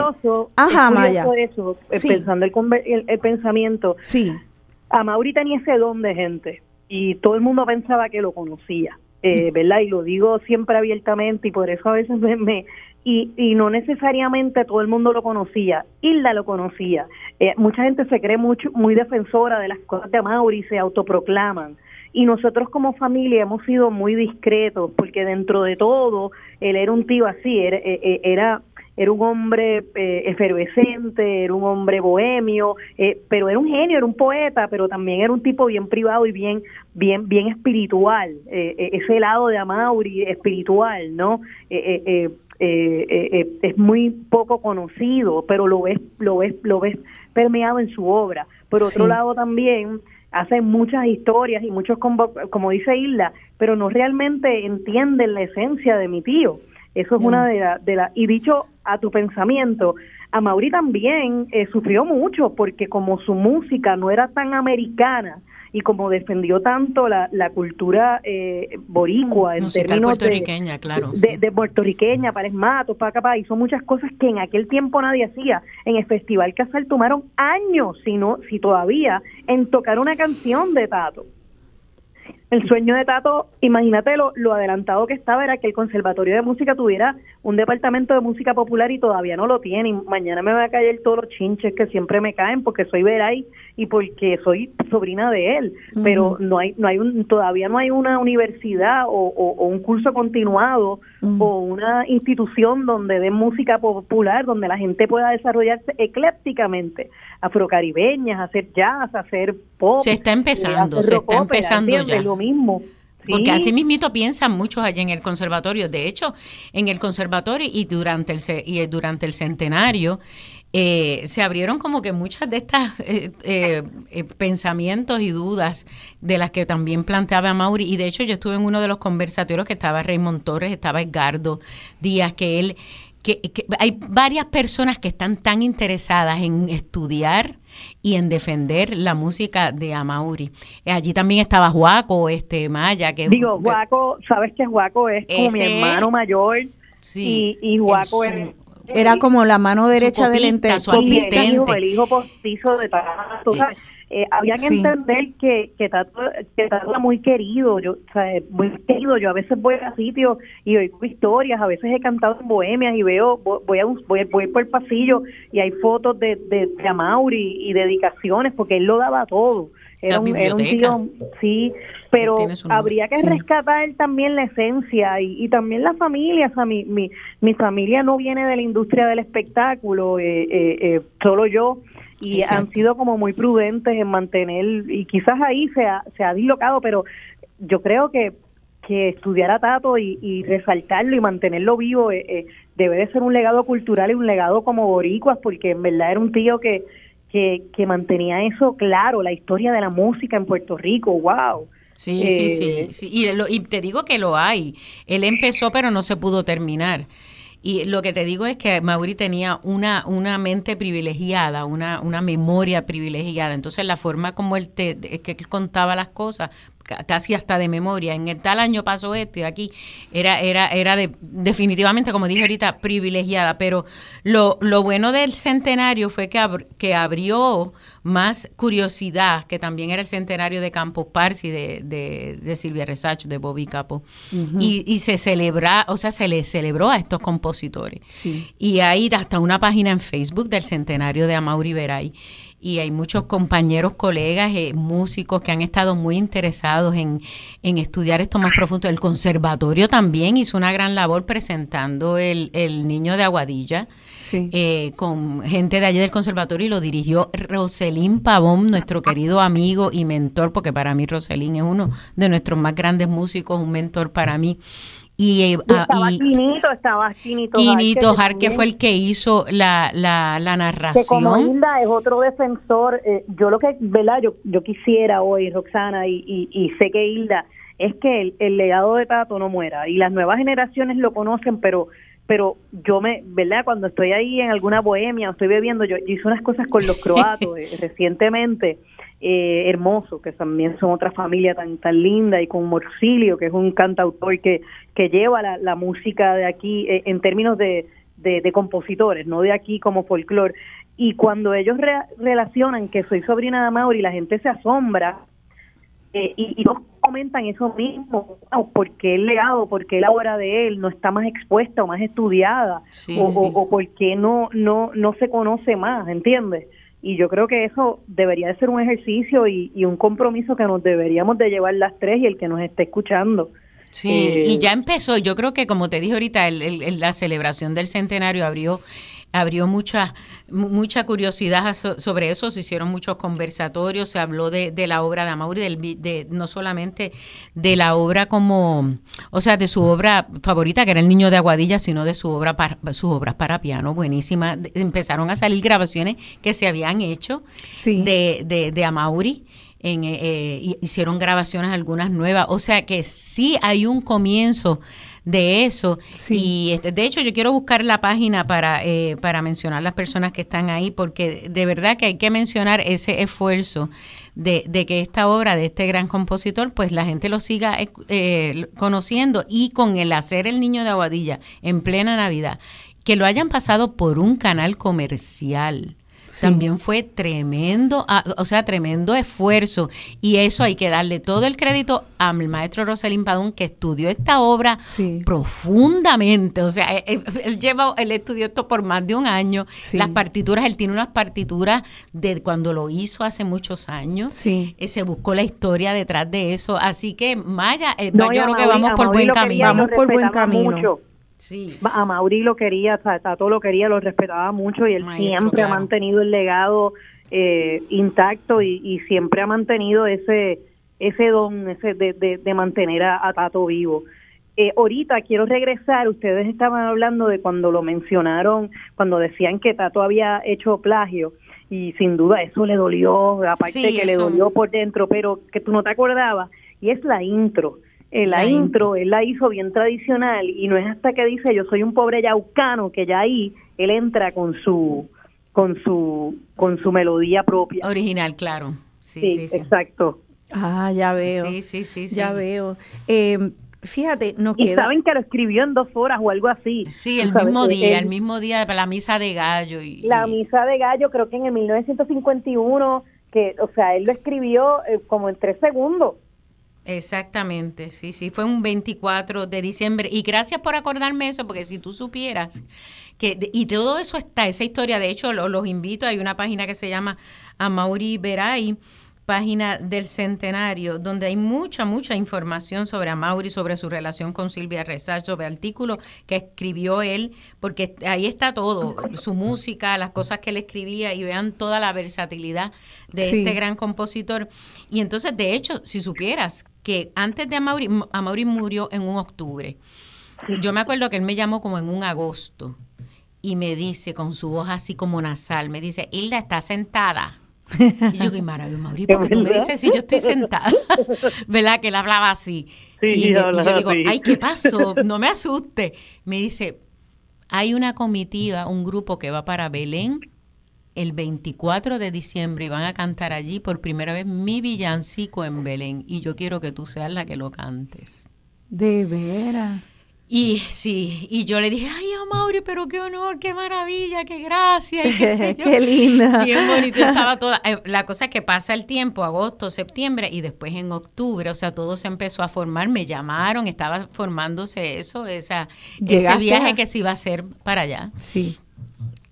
Ajá, Maya. Eso, eh, Pensando el, el, pensamiento. Sí. A Mauri tenía ese don de gente y todo el mundo pensaba que lo conocía, eh, ¿verdad? Y lo digo siempre abiertamente y por eso a veces me. y, y no necesariamente todo el mundo lo conocía. Hilda lo conocía. mucha gente se cree mucho, muy defensora de las cosas de Mauri y se autoproclaman y nosotros como familia hemos sido muy discretos porque dentro de todo él era un tío así, era, eh, eh, era, era un hombre eh, efervescente, era un hombre bohemio, eh, pero era un genio, era un poeta, pero también era un tipo bien privado y bien, bien, bien espiritual. Eh, ese lado de Amaury espiritual, ¿no? es muy poco conocido, pero lo ves, lo ves, lo ves permeado en su obra. Por otro lado también hacen muchas historias y muchos, como dice Isla, pero no realmente entienden la esencia de mi tío. Eso es una de las... De la, y dicho a tu pensamiento, a Mauri también eh, sufrió mucho porque como su música no era tan americana, y como defendió tanto la, la cultura eh, boricua en términos puertorriqueña, de, claro, de, de, puertorriqueña, para Matos, para acá, hizo muchas cosas que en aquel tiempo nadie hacía. En el Festival Casal tomaron años, si, no, si todavía, en tocar una canción de Tato. El sueño de Tato, imagínate lo, lo, adelantado que estaba, era que el Conservatorio de Música tuviera un departamento de música popular y todavía no lo tiene. Y mañana me va a caer todos los chinches que siempre me caen porque soy veray y porque soy sobrina de él. Pero no hay, no hay un, todavía no hay una universidad o, un curso continuado o una institución donde dé música popular, donde la gente pueda desarrollarse eclépticamente afrocaribeñas, hacer jazz, hacer pop. Se está empezando, se está empezando ya. Lo mismo. Porque así mismito piensan muchos allá en el conservatorio. De hecho, en el conservatorio y durante el, y durante el centenario, eh, se abrieron como que muchas de estas eh, pensamientos y dudas de las que también planteaba Mauri. Y de hecho yo estuve en uno de los conversatorios que estaba Raymond Torres, estaba Edgardo Díaz, que él que, hay varias personas que están tan interesadas en estudiar y en defender la música de Amauri. Allí también estaba Juaco, este Maya, que digo Juaco, sabes que Juaco es como mi hermano mayor. Sí, y, y Juaco era como la mano derecha del ente, el hijo postizo de Tato, eh, había que entender que, que Tato, que Tato era muy querido, yo, o sea, muy querido. Yo a veces voy a sitios y oigo historias, a veces he cantado en bohemias y veo, voy a voy, voy por el pasillo y hay fotos de, de, de Amaury y dedicaciones, porque él lo daba todo. Era un, era un, tío, sí, pero habría que rescatar también la esencia y, y, también la familia. O sea, mi, mi, mi familia no viene de la industria del espectáculo, eh, eh, eh solo yo y han sido como muy prudentes en mantener, y quizás ahí se ha, se ha dislocado, pero yo creo que, que estudiar a Tato y, resaltarlo y mantenerlo vivo eh, eh, debe de ser un legado cultural y un legado como boricuas, porque en verdad era un tío que, que, que mantenía eso claro, la historia de la música en Puerto Rico, wow. Sí, sí, sí, eh, sí. Y, y te digo que lo hay. Él empezó, pero no se pudo terminar. Y lo que te digo es que Mauri tenía una, una mente privilegiada, una, una memoria privilegiada. Entonces la forma como él, te, que él contaba las cosas casi hasta de memoria. En el tal año pasó esto y aquí era, era, era de, definitivamente, como dije ahorita, privilegiada. Pero lo, lo bueno del centenario fue que, que abrió más curiosidad, que también era el centenario de Campos Parsi, de, de, Silvia Resach, de Bobby Capo. y, y, se celebra, o sea, se le celebró a estos compositores. Y hay hasta una página en Facebook del centenario de Amaury Veray y hay muchos compañeros, colegas, eh, músicos que han estado muy interesados en, en, estudiar esto más profundo. El conservatorio también hizo una gran labor presentando el, el niño de Aguadilla. Eh, con gente de allí del conservatorio y lo dirigió Roselín Pavón, nuestro querido amigo y mentor, porque para mí Roselín es uno de nuestros más grandes músicos, un mentor para mí. Y, eh, ah, estaba Quinito, estaba Quinito. Quinito que fue el que hizo la, la, la narración. Que como Hilda es otro defensor, eh, yo lo que, ¿verdad? Yo, yo quisiera hoy, Roxana, y, y, y sé que Hilda, es que el, el, legado de Tato no muera. Y las nuevas generaciones lo conocen, pero pero yo me, ¿verdad? Cuando estoy ahí en alguna bohemia, estoy bebiendo, yo, hice unas cosas con los [LAUGHS] croatos eh, recientemente, eh, hermoso, que también son otra familia tan tan linda, y con Morcilio, que es un cantautor que, que lleva la, la música de aquí eh, en términos de, de, compositores, no de aquí como folclore. Y cuando ellos relacionan que soy sobrina de Mauri, la gente se asombra eh, y, y, comentan eso mismo, porque el legado, porque la obra de él no está más expuesta o más estudiada, o, o, porque no, no, no se conoce más, ¿entiendes? Y yo creo que eso debería de ser un ejercicio y, un compromiso que nos deberíamos de llevar las tres y el que nos esté escuchando. Sí, Eh, y ya empezó. Yo creo que, como te dije ahorita, el- el- el- la celebración del centenario abrió abrió mucha mu- mucha curiosidad so- sobre eso, se hicieron muchos conversatorios, se habló de, de la obra de Amaury, del, de, no solamente de la obra como, o sea, de su obra favorita, que era El Niño de Aguadilla, sino de su obra para, sus obras para piano, buenísima. Empezaron a salir grabaciones que se habían hecho Sí. de, de, de Amaury. En, eh, eh, hi- hicieron grabaciones algunas nuevas, o sea que sí hay un comienzo de eso Sí. y este, de hecho yo quiero buscar la página para eh, para mencionar las personas que están ahí porque de verdad que hay que mencionar ese esfuerzo de, de que esta obra de este gran compositor pues la gente lo siga eh, eh, conociendo y con el hacer el niño de Aguadilla en plena Navidad que lo hayan pasado por un canal comercial Sí. también fue tremendo, ah, o sea, tremendo esfuerzo. Y eso hay que darle todo el crédito al maestro Rosalín Padón, que estudió esta obra Sí. profundamente. O sea, él, él- él lleva, él estudió esto por más de un año. Sí. Las partituras, él tiene unas partituras de cuando lo hizo hace muchos años. Sí. Eh, se buscó la historia detrás de eso. Así que, Maya, eh, no, yo creo que vamos por buen camino. Vamos por buen camino. Sí. A Mauri lo quería, sea, Tato lo quería, lo respetaba mucho y él Maestro, siempre ha mantenido el legado eh, intacto y, y siempre ha mantenido ese ese don ese de, de, de mantener a, a Tato vivo. Eh, ahorita quiero regresar, ustedes estaban hablando de cuando lo mencionaron, cuando decían que Tato había hecho plagio y sin duda eso le dolió, aparte Sí, que le dolió por dentro, pero que tú no te acordabas, y es la intro. Eh, la, La intro, él la hizo bien tradicional y no es hasta que dice yo soy un pobre yaucano que ya ahí él entra con su con su con su melodía propia. Original, claro. Sí, sí, sí, sí. exacto. Ah, ya veo. Sí, sí, sí, sí. Ya veo. Eh, fíjate, nos Y queda... saben que lo escribió en dos horas o algo así. Sí, el mismo día, el mismo día para la misa de gallo. Y, La y- misa de gallo creo que en el 1951 que o sea él lo escribió eh, como en tres segundos. Exactamente, sí, sí, fue un 24 de diciembre. Y gracias por acordarme eso, porque si tú supieras que, y todo eso está, esa historia, de hecho, lo- los invito, hay una página que se llama Amaury Veray, página del centenario, donde hay mucha, mucha información sobre Amaury, sobre su relación con Silvia Rezar, sobre artículos que escribió él, porque ahí está todo, su música, las cosas que él escribía, y vean toda la versatilidad de Sí. este gran compositor. Y entonces, de hecho, si supieras que antes de Amaury, Amaury murió en un octubre. Yo me acuerdo que él me llamó como en un agosto y me dice con su voz así como nasal, me dice, Hilda está sentada. Y yo, qué maravilla, Mauri, porque tú me dices si yo estoy sentada. [LAUGHS] ¿Verdad? Que él hablaba así. Sí, y, me- y hablaba yo le digo, así. ay, ¿qué pasó? No me asuste. Me dice, hay una comitiva, un grupo que va para Belén el 24 de diciembre y van a cantar allí por primera vez mi villancico en Belén y yo quiero que tú seas la que lo cantes. De veras. Y sí, y yo le dije, ay, Amaury, pero qué honor, qué maravilla, qué gracia. qué sé [LAUGHS] yo. Qué linda. Bien bonito, estaba toda. [LAUGHS] eh, la cosa es que pasa el tiempo, agosto, septiembre, y después en octubre, o sea, todo se empezó a formar, me llamaron, estaba formándose eso, esa, ese viaje a- que se iba a hacer para allá. Sí.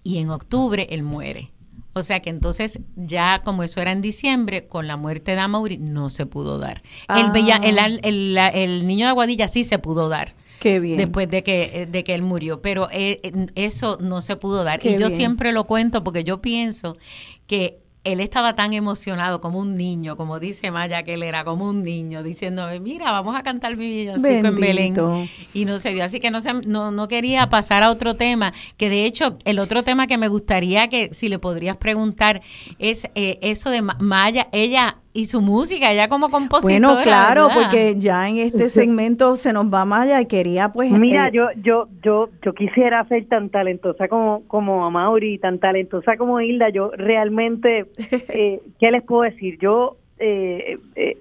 Y en octubre él muere. O sea que entonces ya como eso era en diciembre, con la muerte de Amaury no se pudo dar. El, Ah. bella- el, el- el- el niño de Aguadilla sí se pudo dar Qué bien. después de que, de que él murió, pero eh, eh, eso no se pudo dar. Qué y yo bien. siempre lo cuento porque yo pienso que él estaba tan emocionado como un niño, como dice Maya, que él era como un niño, diciéndome, mira, vamos a cantar mi villancico en Belén. Y no se dio, así que no, se, no, no quería pasar a otro tema, que de hecho el otro tema que me gustaría que si le podrías preguntar es eh, eso de Ma- Maya, ella y su música, ella como compositora. Bueno, claro, ¿verdad? porque ya en este segmento se nos va Maya y quería pues... Mira, eh, yo yo yo yo quisiera ser tan talentosa como como Amaury, tan talentosa como Hilda. Yo realmente, [LAUGHS] eh, ¿qué les puedo decir? Yo eh, eh,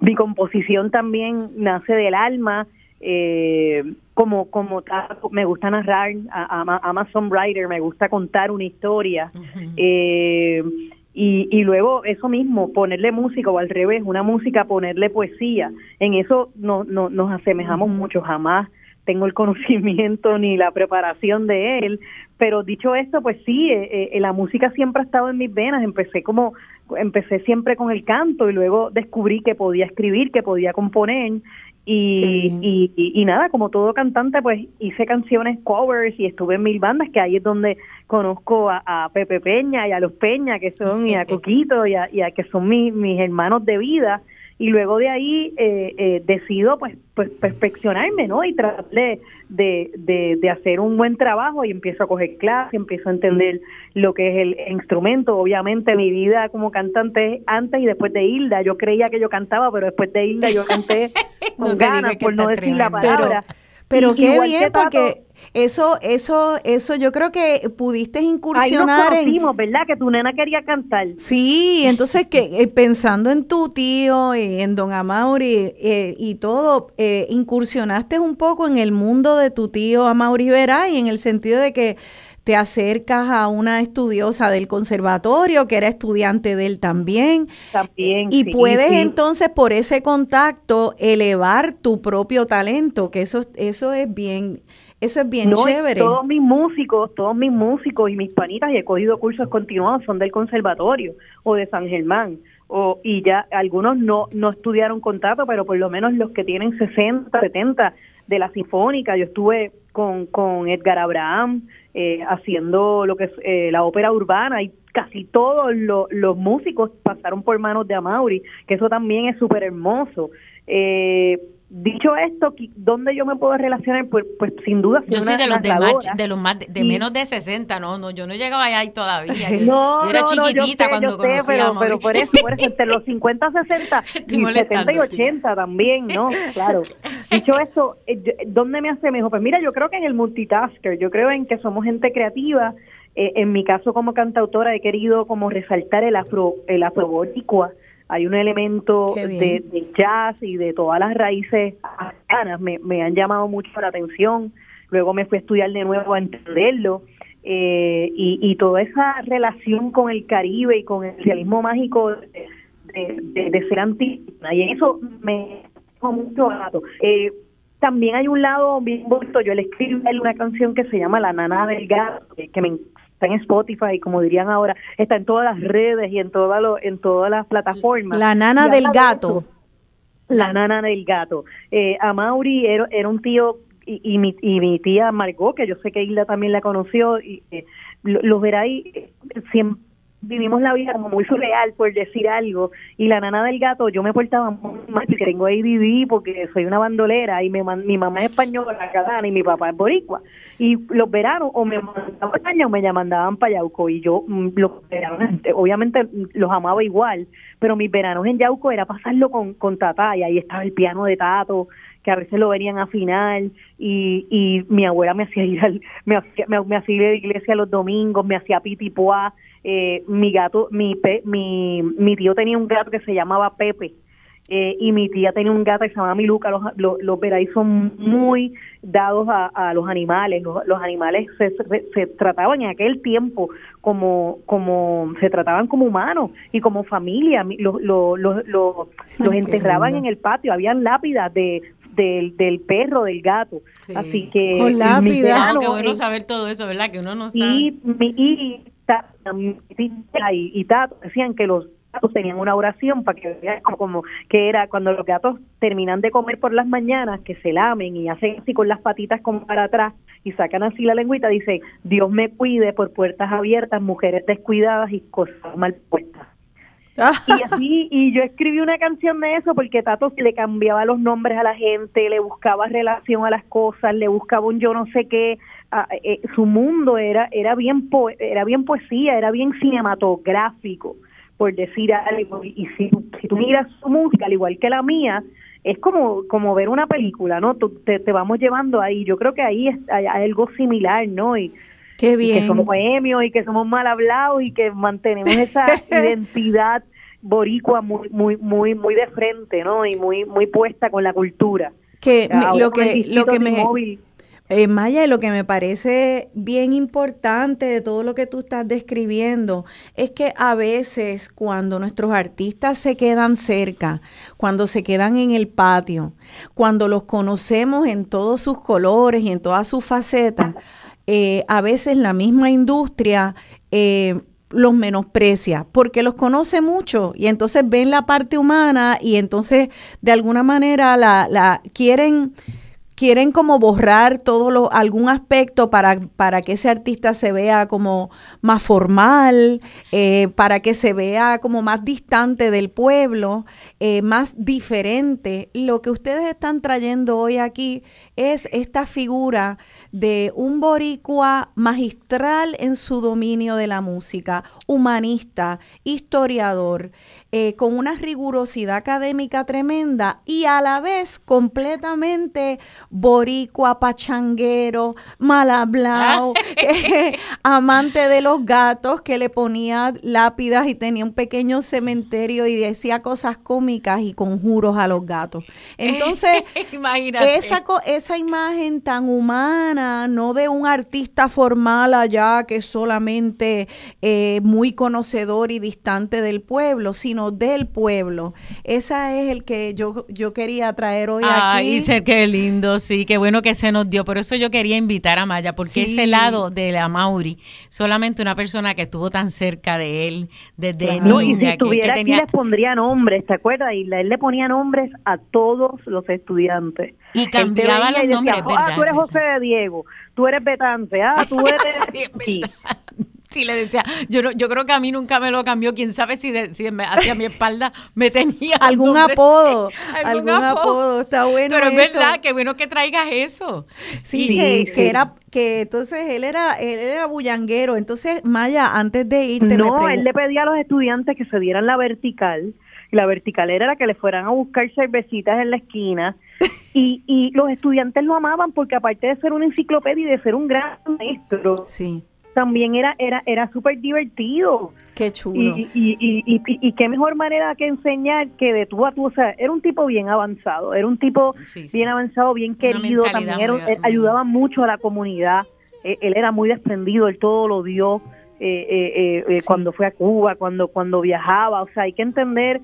mi composición también nace del alma. Eh, como como tal, me gusta narrar, a- ama, ama songwriter, me gusta contar una historia. Eh, y, y luego eso mismo, ponerle música o al revés, una música, ponerle poesía. En eso no, no, nos asemejamos mucho, jamás tengo el [LAUGHS] conocimiento ni la preparación de él, pero dicho esto, pues sí, eh, eh, la música siempre ha estado en mis venas, empecé como empecé siempre con el canto y luego descubrí que podía escribir, que podía componer y, y, y, nada, como todo cantante, pues hice canciones covers y estuve en mil bandas, que ahí es donde conozco a, Pepe Peña y a los Peña, que son, y a [LAUGHS] Coquito, y a, y a que son mis hermanos de vida y luego de ahí eh, eh, decido pues, pues perfeccionarme, ¿no? Y tratar de, de, hacer un buen trabajo y empiezo a coger clases, empiezo a entender lo que es el instrumento. Obviamente mi vida como cantante antes y después de Hilda, yo creía que yo cantaba, pero después de Hilda yo canté [LAUGHS] con ganas, por no decir la palabra. Pero qué bien, porque eso, eso, eso, yo creo que pudiste incursionar Ahí nos ¿verdad? Que tu nena quería cantar. Sí, entonces que eh, pensando en tu tío y en Don Amauri eh, y todo, eh, incursionaste un poco en el mundo de tu tío Amauri y en el sentido de que te acercas a una estudiosa del conservatorio que era estudiante de él también. También. Y puedes entonces por ese contacto elevar tu propio talento, que eso, eso es bien, eso es bien chévere. Todos mis músicos, todos mis músicos y mis panitas, y he cogido cursos continuados, son del conservatorio o de San Germán. O, y ya algunos no, no estudiaron contrato, pero por lo menos los que tienen 60, 70 de la sinfónica, yo estuve con, con Edgar Abraham, eh, haciendo lo que es eh, la ópera urbana y casi todos los músicos pasaron por manos de Amaury, que eso también es súper hermoso. Eh, Dicho esto, ¿dónde yo me puedo relacionar? Pues, pues sin duda. Yo soy de los, de, de los más de, menos de 60, no, no, yo no llegaba ahí todavía. [LAUGHS] Yo, era chiquitita cuando conocí pero, pero por eso, por eso, entre los 50, 60 [LAUGHS] y 70 y 80 también, ¿no? Claro. Dicho esto, eh, ¿dónde me hace mejor? Pues mira, yo creo que en el multitasker, yo creo en que somos gente creativa. Eh, en mi caso como cantautora he querido como resaltar el afro, el afroboricua, hay un elemento de, jazz y de todas las raíces africanas, me, me, han llamado mucho la atención, luego me fui a estudiar de nuevo a entenderlo, eh, y, y, toda esa relación con el Caribe y con el realismo mágico de, de, ser antígena, y eso me mucho gato. Eh, también hay un lado bien bonito, yo le escribí una canción que se llama La Nana del Gato, que me está en Spotify, como dirían ahora, está en todas las redes y en, todas en todas las plataformas. La nana del gato. la nana del gato. Eh, a Mauri era, era un tío y, y, mi, y mi tía Margot, que yo sé que Hilda también la conoció, y eh, los verá ahí eh, siempre vivimos la vida como muy surreal, por decir algo. Y la nana del gato, yo me portaba muy mal porque tengo ADD, porque soy una bandolera y me, mi mamá es española, catalana, y mi papá es boricua. Y los veranos o me mandaban España o me mandaban para Yauco. Y yo, mm, los veranos, obviamente los amaba igual, pero mis veranos en Yauco era pasarlo con, con Tata, y ahí estaba el piano de Tato, que a veces lo venían a final y, y mi abuela me hacía ir al, me, hacía, me, hacía ir a la iglesia los domingos, me hacía pitipoa, eh, mi gato, mi, mi, mi tío tenía un gato que se llamaba Pepe, eh, y mi tía tenía un gato que se llamaba Miluca. Los, los, los son muy dados a, los animales. Los, animales se, se, trataban en aquel tiempo como, como se trataban como humanos y como familia. Los, los, los, los enterraban en el patio. Habían lápidas de del, del perro, del gato. Así que... Con lápidas. qué bueno saber todo eso, ¿verdad? Que uno no sabe. Y, y, y, y Tato decían que los gatos tenían una oración para que vean como que era cuando los gatos terminan de comer por las mañanas, que se lamen y hacen así con las patitas como para atrás y sacan así la lengüita, dice, Dios me cuide por puertas abiertas, mujeres descuidadas y cosas mal puestas. Ah. y así, y yo escribí una canción de eso porque Tato le cambiaba los nombres a la gente, le buscaba relación a las cosas, le buscaba un yo no sé qué, eh, su mundo era era bien era bien poesía, era bien cinematográfico, por decir algo. Y si, si tú miras su música, al igual que la mía, es como como ver una película, ¿no? te, te vamos llevando ahí. Yo creo que ahí hay, algo similar, ¿no? Y, Qué bien. que somos bohemios y que somos mal hablados y que mantenemos esa [LAUGHS] identidad boricua muy muy muy muy de frente, ¿no? Y muy muy puesta con la cultura. Que lo que lo que me eh, Maya, lo que me parece bien importante de todo lo que tú estás describiendo es que a veces cuando nuestros artistas se quedan cerca, cuando se quedan en el patio, cuando los conocemos en todos sus colores y en todas sus facetas, eh, a veces la misma industria eh, los menosprecia porque los conoce mucho y entonces ven la parte humana y entonces de alguna manera la, la quieren quieren como borrar todo lo, algún aspecto para, para que ese artista se vea como más formal, eh, para que se vea como más distante del pueblo, eh, más diferente. Lo que ustedes están trayendo hoy aquí es esta figura de un boricua magistral en su dominio de la música, humanista, historiador, eh, con una rigurosidad académica tremenda y a la vez completamente boricua, pachanguero, mal hablado, [LAUGHS] amante de los gatos, que le ponía lápidas y tenía un pequeño cementerio y decía cosas cómicas y conjuros a los gatos. Entonces, [LAUGHS] esa, esa imagen tan humana, no de un artista formal allá que es solamente eh, muy conocedor y distante del pueblo, sino del pueblo. Esa es el que yo, yo quería traer hoy aquí. Ay, qué lindo, sí, qué bueno que se nos dio. Por eso yo quería invitar a Maya, porque ese lado de la Mauri, solamente una persona que estuvo tan cerca de él desde niña. y si estuviera aquí les pondría nombres, ¿te acuerdas? Y él le ponía nombres a todos los estudiantes. Y cambiaba los nombres, Ah, tú eres José de Diego, tú eres Betance, ah, tú [LAUGHS] eres... sí, Sí, le decía, yo no, yo creo que a mí nunca me lo cambió, quién sabe si, hacia mi espalda me tenía algún apodo, algún, apodo? está bueno Pero es verdad, qué bueno que traigas eso. Sí, que, que, era que entonces él era él era bullanguero, entonces Maya, antes de irte No, él le pedía a los estudiantes que se dieran la vertical, y la vertical era la que le fueran a buscar cervecitas en la esquina. [LAUGHS] Y, y los estudiantes lo amaban porque aparte de ser una enciclopedia y de ser un gran maestro, sí también era era era súper divertido. Qué chulo. Y, y, y, y, qué mejor manera que enseñar que de tú a tú, o sea, era un tipo bien avanzado, era un tipo bien avanzado, bien querido, también ayudaba mucho a la comunidad, e, él, era muy desprendido, él todo lo dio. Eh, eh, eh, cuando fue a Cuba, cuando cuando viajaba, o sea, hay que entender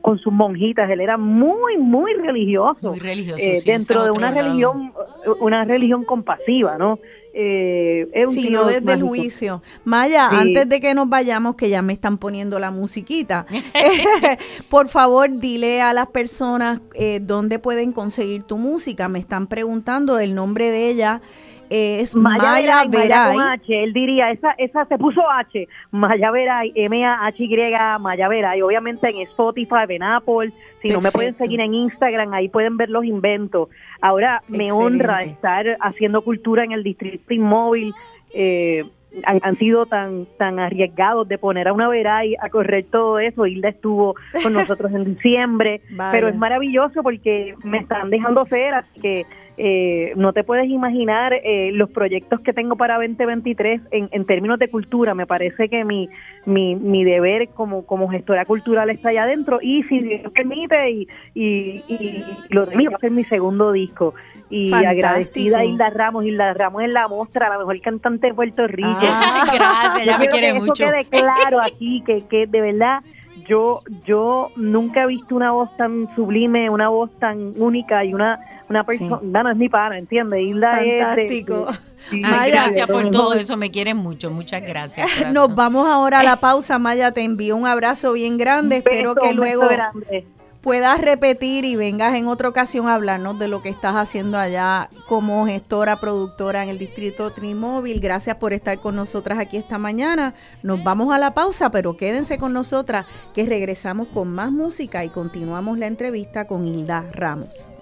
con sus monjitas, él era muy muy religioso, muy religioso dentro de una religión una religión compasiva, ¿no? Eh, es un desde el juicio. Maya, antes de que nos vayamos, que ya me están poniendo la musiquita, [LAUGHS] por favor dile a las personas eh, dónde pueden conseguir tu música. Me están preguntando el nombre de ella es Maya, Veray. H, él diría, esa, esa se puso H, Maya Veray, M-A-H-Y, Maya Veray, obviamente en Spotify, en Apple, si no me pueden seguir en Instagram, ahí pueden ver los inventos. Ahora me honra estar haciendo cultura en el distrito inmóvil, eh, han, sido tan tan arriesgados de poner a una Veray a correr todo eso. Hilda estuvo con [LAUGHS] nosotros en diciembre, pero es maravilloso porque me están dejando ser, así que eh, no te puedes imaginar eh, los proyectos que tengo para 2023 en, en términos de cultura. Me parece que mi, mi, mi deber como, como gestora cultural está allá adentro y si Dios permite y, y, lo de mí va a ser mi segundo disco. Y agradecida a Hilda Ramos, Hilda Ramos en la mostra, la mejor cantante de Puerto Rico. Ah, [LAUGHS] gracias, ya me quiere que mucho. Eso quede claro aquí, que, que de verdad yo yo nunca he visto una voz tan sublime, una voz tan única y una una persona, no, es mi pana, ¿entiendes? Hilda Fantástico. gracias por todo eso, me quieren mucho, muchas gracias. Nos vamos ahora a la pausa, Maya, te envío un abrazo bien grande, espero que luego puedas repetir y vengas en otra ocasión a hablarnos de lo que estás haciendo allá como gestora, productora en el distrito Trimóvil. Gracias por estar con nosotras aquí esta mañana. Nos vamos a la pausa, pero quédense con nosotras que regresamos con más música y continuamos la entrevista con Hilda Ramos.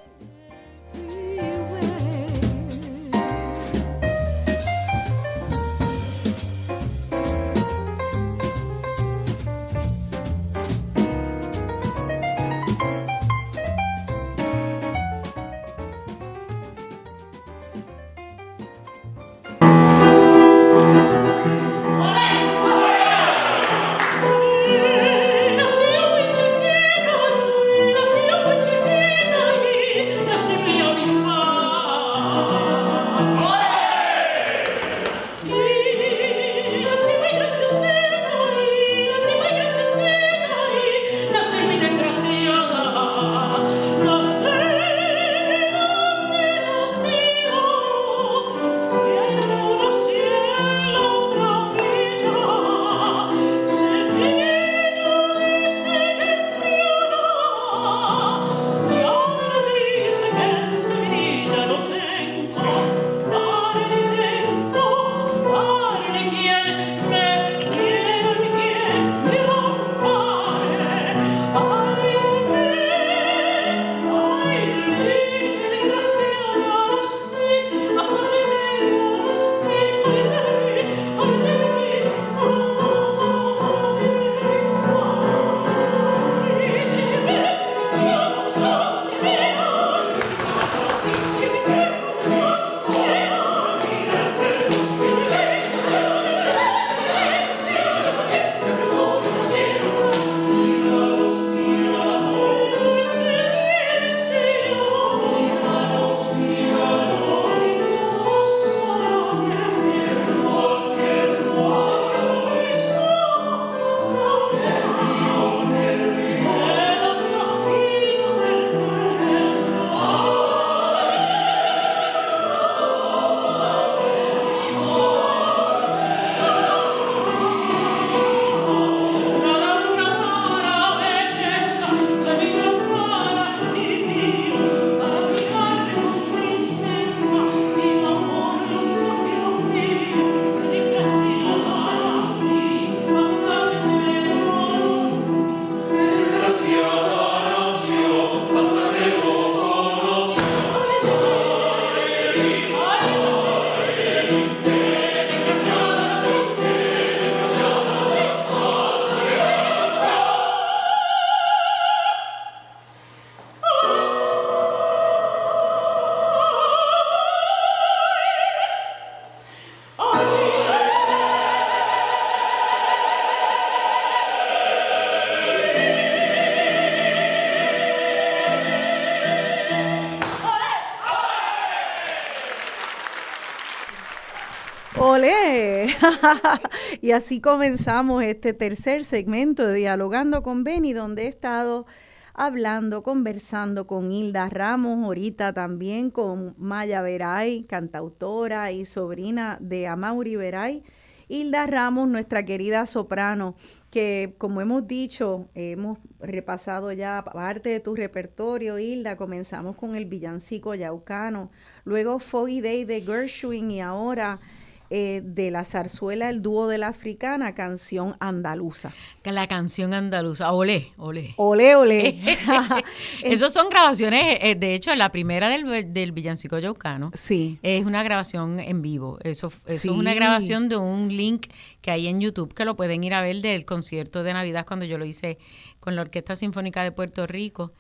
[LAUGHS] y así comenzamos este tercer segmento de Dialogando con Beni, donde he estado hablando, conversando con Hilda Ramos, ahorita también con Maya Veray, cantautora y sobrina de Amaury Veray. Hilda Ramos, nuestra querida soprano, que como hemos dicho, hemos repasado ya parte de tu repertorio, Hilda, comenzamos con el villancico yaucano, luego Foggy Day de Gershwin y ahora eh, de la zarzuela El dúo de la africana, canción andaluza. La canción andaluza, ole, ole. Ole, ole. Esas son grabaciones, eh, de hecho, la primera del, del villancico yaucano sí. es una grabación en vivo. Eso, eso Sí. es una grabación de un link que hay en YouTube que lo pueden ir a ver del concierto de Navidad cuando yo lo hice con la Orquesta Sinfónica de Puerto Rico.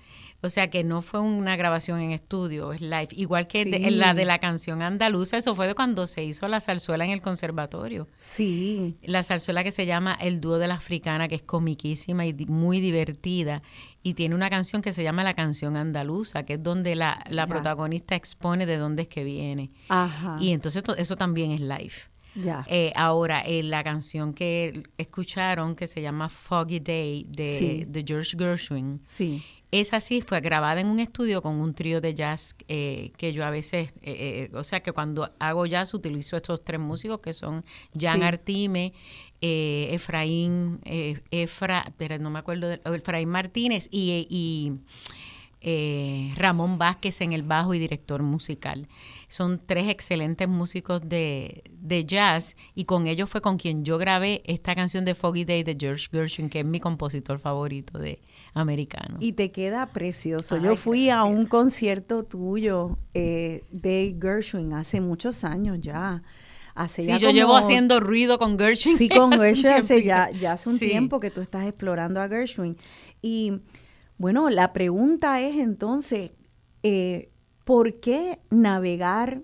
O sea que no fue una grabación en estudio, es live. Igual que de- la de la canción andaluza, eso fue de cuando se hizo la zarzuela en el conservatorio. Sí. La zarzuela que se llama El dúo de la africana, que es comiquísima y muy divertida. Y tiene una canción que se llama La canción andaluza, que es donde la, la protagonista expone de dónde es que viene. Ajá. Y entonces to- eso también es live. ya. Eh, ahora, eh, la canción que escucharon, que se llama Foggy Day, de, Sí. de George Gershwin, sí. Esa sí fue grabada en un estudio con un trío de jazz eh, que yo a veces, eh, eh, o sea que cuando hago jazz utilizo estos tres músicos que son Jan Sí. Artime, eh, Efraín, Efra, pero no me acuerdo, de, Efraín Martínez y, y, eh, Ramón Vázquez en el bajo y director musical. Son tres excelentes músicos de, de jazz y con ellos fue con quien yo grabé esta canción de Foggy Day de George Gershwin, que es mi compositor favorito de americano. Y te queda precioso. Ay, Yo fui a un concierto tuyo eh, de Gershwin hace muchos años ya. Hace Sí, ya yo llevo haciendo ruido con Gershwin. Sí, [LAUGHS] con Gershwin hace ya, ya hace un Sí. tiempo que tú estás explorando a Gershwin. Y bueno, la pregunta es entonces, eh, ¿por qué navegar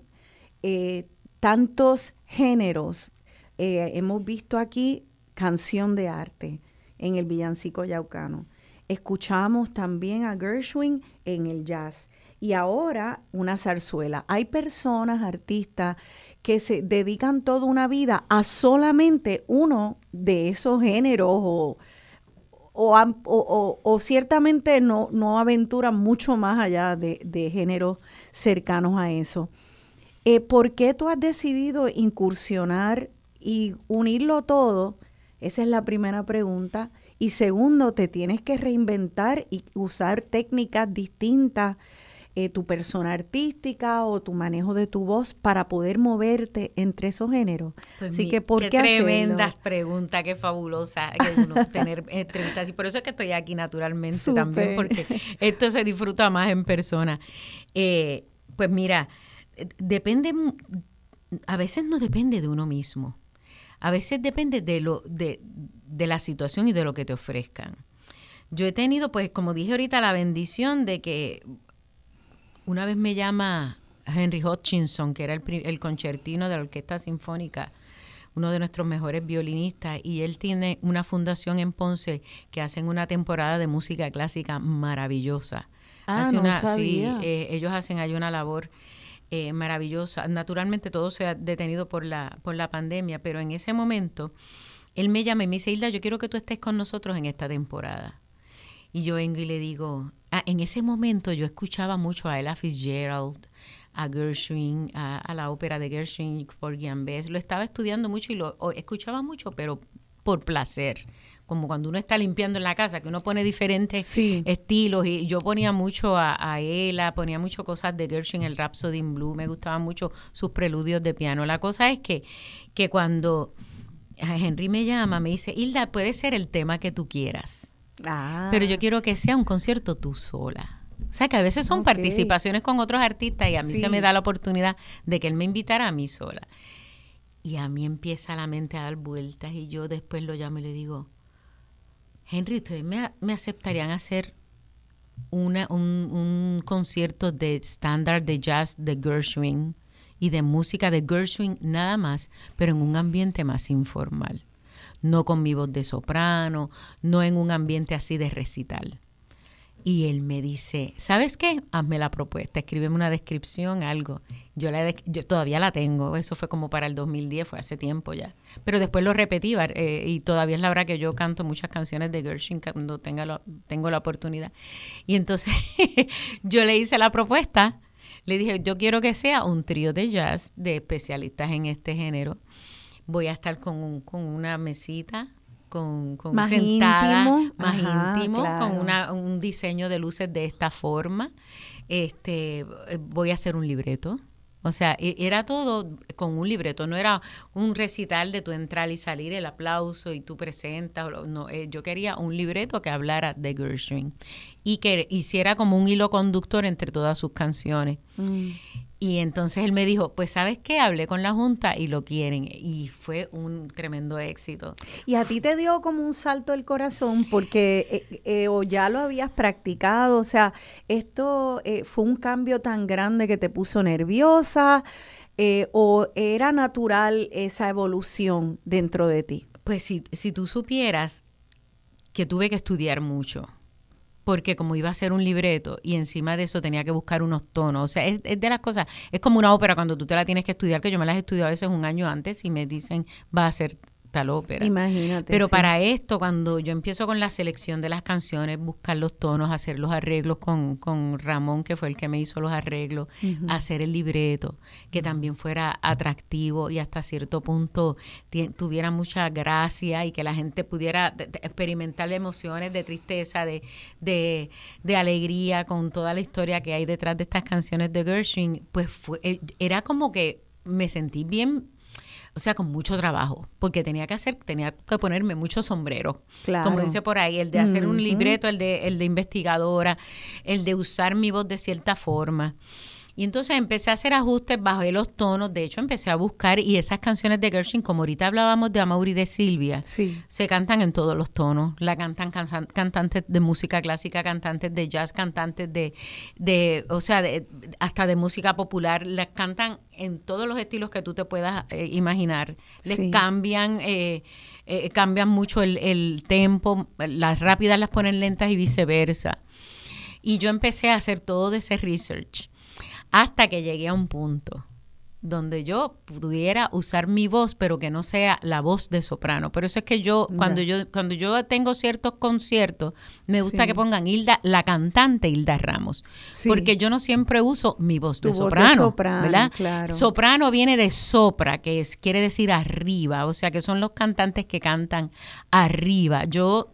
eh, tantos géneros? Eh, hemos visto aquí canción de arte en el villancico yaucano. Escuchamos también a Gershwin en el jazz. Y ahora una zarzuela. Hay personas, artistas, que se dedican toda una vida a solamente uno de esos géneros o, o, o- o- ciertamente no, no aventuran mucho más allá de, de géneros cercanos a eso. Eh, ¿Por qué tú has decidido incursionar y unirlo todo? Esa es la primera pregunta. Y segundo, te tienes que reinventar y usar técnicas distintas, eh, tu persona artística o tu manejo de tu voz para poder moverte entre esos géneros. Pues Así mi- que, ¿por qué, hacerlo? tremendas preguntas, qué fabulosa que uno [LAUGHS] tener entrevistas. Y por eso es que estoy aquí naturalmente también, porque esto se disfruta más en persona. Eh, pues mira, eh, depende, a veces no depende de uno mismo. A veces depende de lo, de, de la situación y de lo que te ofrezcan. Yo he tenido, pues, como dije ahorita, la bendición de que una vez me llama Henry Hutchinson, que era el, el concertino de la Orquesta Sinfónica, uno de nuestros mejores violinistas, y él tiene una fundación en Ponce que hacen una temporada de música clásica maravillosa. Ah, Hace no una- sabía. Sí, eh, ellos hacen ahí una labor eh, maravillosa. Naturalmente todo se ha detenido por la, por la pandemia, pero en ese momento él me llama y me dice, Hilda, yo quiero que tú estés con nosotros en esta temporada. Y yo vengo y le digo, ah, en ese momento yo escuchaba mucho a Ella Fitzgerald, a Gershwin, a, a la ópera de Gershwin por Bess. Lo estaba estudiando mucho y lo escuchaba mucho, pero por placer. Como cuando uno está limpiando en la casa, que uno pone diferentes Sí. estilos. Y yo ponía mucho a, a Ella, ponía mucho cosas de Gershwin, el Rhapsody in Blue, me gustaban mucho sus preludios de piano. La cosa es que, que cuando Henry me llama, me dice, Hilda, puede ser el tema que tú quieras. Ah, Pero yo quiero que sea un concierto tú sola. O sea, que a veces son participaciones con otros artistas y a mí Sí. se me da la oportunidad de que él me invitara a mí sola. Y a mí empieza la mente a dar vueltas y yo después lo llamo y le digo, Henry, ¿ustedes me, aceptarían hacer una, un, un concierto de estándar de jazz de Gershwin y de música de Gershwin nada más, pero en un ambiente más informal? no con mi voz de soprano, no en un ambiente así de recital. Y él me dice, ¿sabes qué? Hazme la propuesta, escríbeme una descripción, algo. Yo, la, yo todavía la tengo, eso fue como para el 2010, fue hace tiempo ya. Pero después lo repetí eh, y todavía es la verdad que yo canto muchas canciones de Gershwin cuando tenga tengo la oportunidad. Y entonces [LAUGHS] yo le hice la propuesta, le dije, yo quiero que sea un trío de jazz de especialistas en este género. Voy a estar con, con una mesita, con, con más sentada, íntimo. más Ajá, íntimo, claro. con una, un diseño de luces de esta forma. Este, eh, voy a hacer un libreto. O sea, e- era todo con un libreto, no era un recital de tu entrar y salir, el aplauso y tú presentas. No, eh, yo quería un libreto que hablara de Gershwin y que hiciera como un hilo conductor entre todas sus canciones. Mm. Y entonces él me dijo, pues sabes qué, hablé con la Junta y lo quieren. Y fue un tremendo éxito. Y a ti te dio como un salto el corazón porque eh, eh, o ya lo habías practicado, o sea, esto eh, fue un cambio tan grande que te puso nerviosa eh, o era natural esa evolución dentro de ti. Pues si, si tú supieras que tuve que estudiar mucho, porque como iba a ser un libreto y encima de eso tenía que buscar unos tonos, o sea, es, es de las cosas, es como una ópera cuando tú te la tienes que estudiar, que yo me las estudiado a veces un año antes y me dicen, va a ser tal ópera. Imagínate. Pero sí. para esto, cuando yo empiezo con la selección de las canciones, buscar los tonos, hacer los arreglos con, con Ramón, que fue el que me hizo los arreglos, hacer el libreto, que también fuera atractivo y hasta cierto punto tuviera mucha gracia y que la gente pudiera experimentar emociones de tristeza, de, de, de alegría con toda la historia que hay detrás de estas canciones de Gershwin, pues fue, eh, era como que me sentí bien o sea, con mucho trabajo, porque tenía que hacer, tenía que ponerme muchos sombreros. Claro. Como dice por ahí, el de hacer un libreto, el de, el de investigadora, el de usar mi voz de cierta forma. Y entonces empecé a hacer ajustes, bajé los tonos, de hecho empecé a buscar, y esas canciones de Gershwin, como ahorita hablábamos de Amaury y de Silvia, Sí. se cantan en todos los tonos. La cantan cantantes de música clásica, cantantes de jazz, cantantes de, de o sea, de- hasta de música popular. Las cantan en todos los estilos que tú te puedas eh, imaginar. Les Sí. cambian, eh, eh, cambian mucho el, el tempo. Las rápidas las ponen lentas y viceversa. Y yo empecé a hacer todo ese research hasta que llegué a un punto donde yo pudiera usar mi voz, pero que no sea la voz de soprano. Por eso es que yo, cuando yo, cuando yo tengo ciertos conciertos, me gusta Sí. que pongan Hilda, la cantante Hilda Ramos. Sí. Porque yo no siempre uso mi voz de voz de soprano. soprano, ¿verdad? claro. Soprano viene de sopra, que es, quiere decir arriba. O sea que son los cantantes que cantan arriba. Yo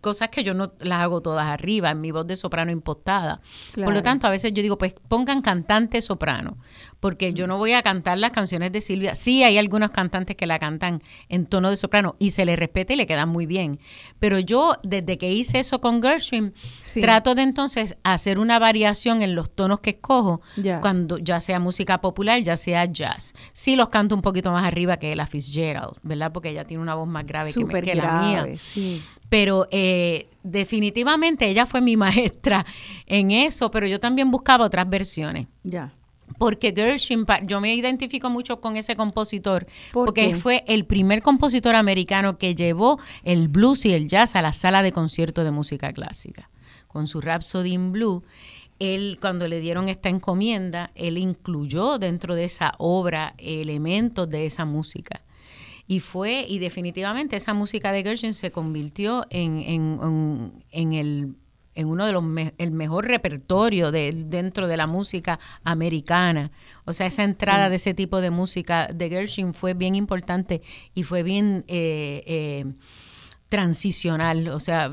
cosas que yo no las hago todas arriba, en mi voz de soprano impostada. Por lo tanto, a veces yo digo, pues pongan cantante soprano, porque yo no voy a cantar las canciones de Silvia. Sí, hay algunos cantantes que la cantan en tono de soprano y se le respeta y le quedan muy bien. Pero yo, desde que hice eso con Gershwin, Sí. trato de entonces hacer una variación en los tonos que escojo, Ya. cuando ya sea música popular, ya sea jazz. Sí los canto un poquito más arriba que la Fitzgerald, ¿verdad? Porque ella tiene una voz más grave que, me- que la mía. grave, sí. Pero eh, definitivamente ella fue mi [LAUGHS] maestra en eso, pero yo también buscaba otras versiones. Ya. Porque Gershwin, yo me identifico mucho con ese compositor, ¿Por porque qué? fue el primer compositor americano que llevó el blues y el jazz a la sala de concierto de música clásica. Con su Rhapsody in Blue, él cuando le dieron esta encomienda, él incluyó dentro de esa obra elementos de esa música. Y fue, y definitivamente esa música de Gershwin se convirtió en, en, en- en el en uno de los me- el mejor repertorio de, dentro de la música americana. O sea, esa entrada de ese tipo de música de Gershwin fue bien importante y fue bien eh, eh, transicional, o sea,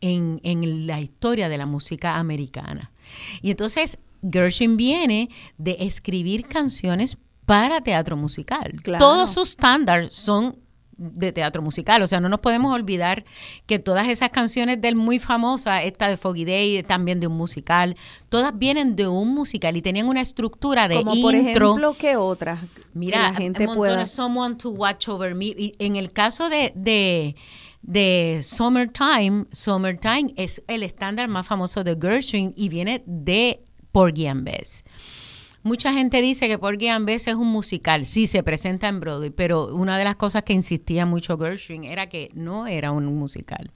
en, en la historia de la música americana. Y entonces Gershwin viene de escribir canciones para teatro musical. Claro. Todos sus estándares son de teatro musical, o sea, no nos podemos olvidar que todas esas canciones del muy famosa, esta de Foggy Day, también de un musical, todas vienen de un musical y tenían una estructura de Como intro. por ejemplo, ¿qué otras? que Mira, la gente pueda. Someone to Watch Over Me. Y en el caso de, de, de Summertime, Summertime es el estándar más famoso de Gershwin y viene de Porgy and Bess. Mucha gente dice que Porgy and Bess es un musical, sí se presenta en Broadway, pero una de las cosas que insistía mucho Gershwin era que no era un musical,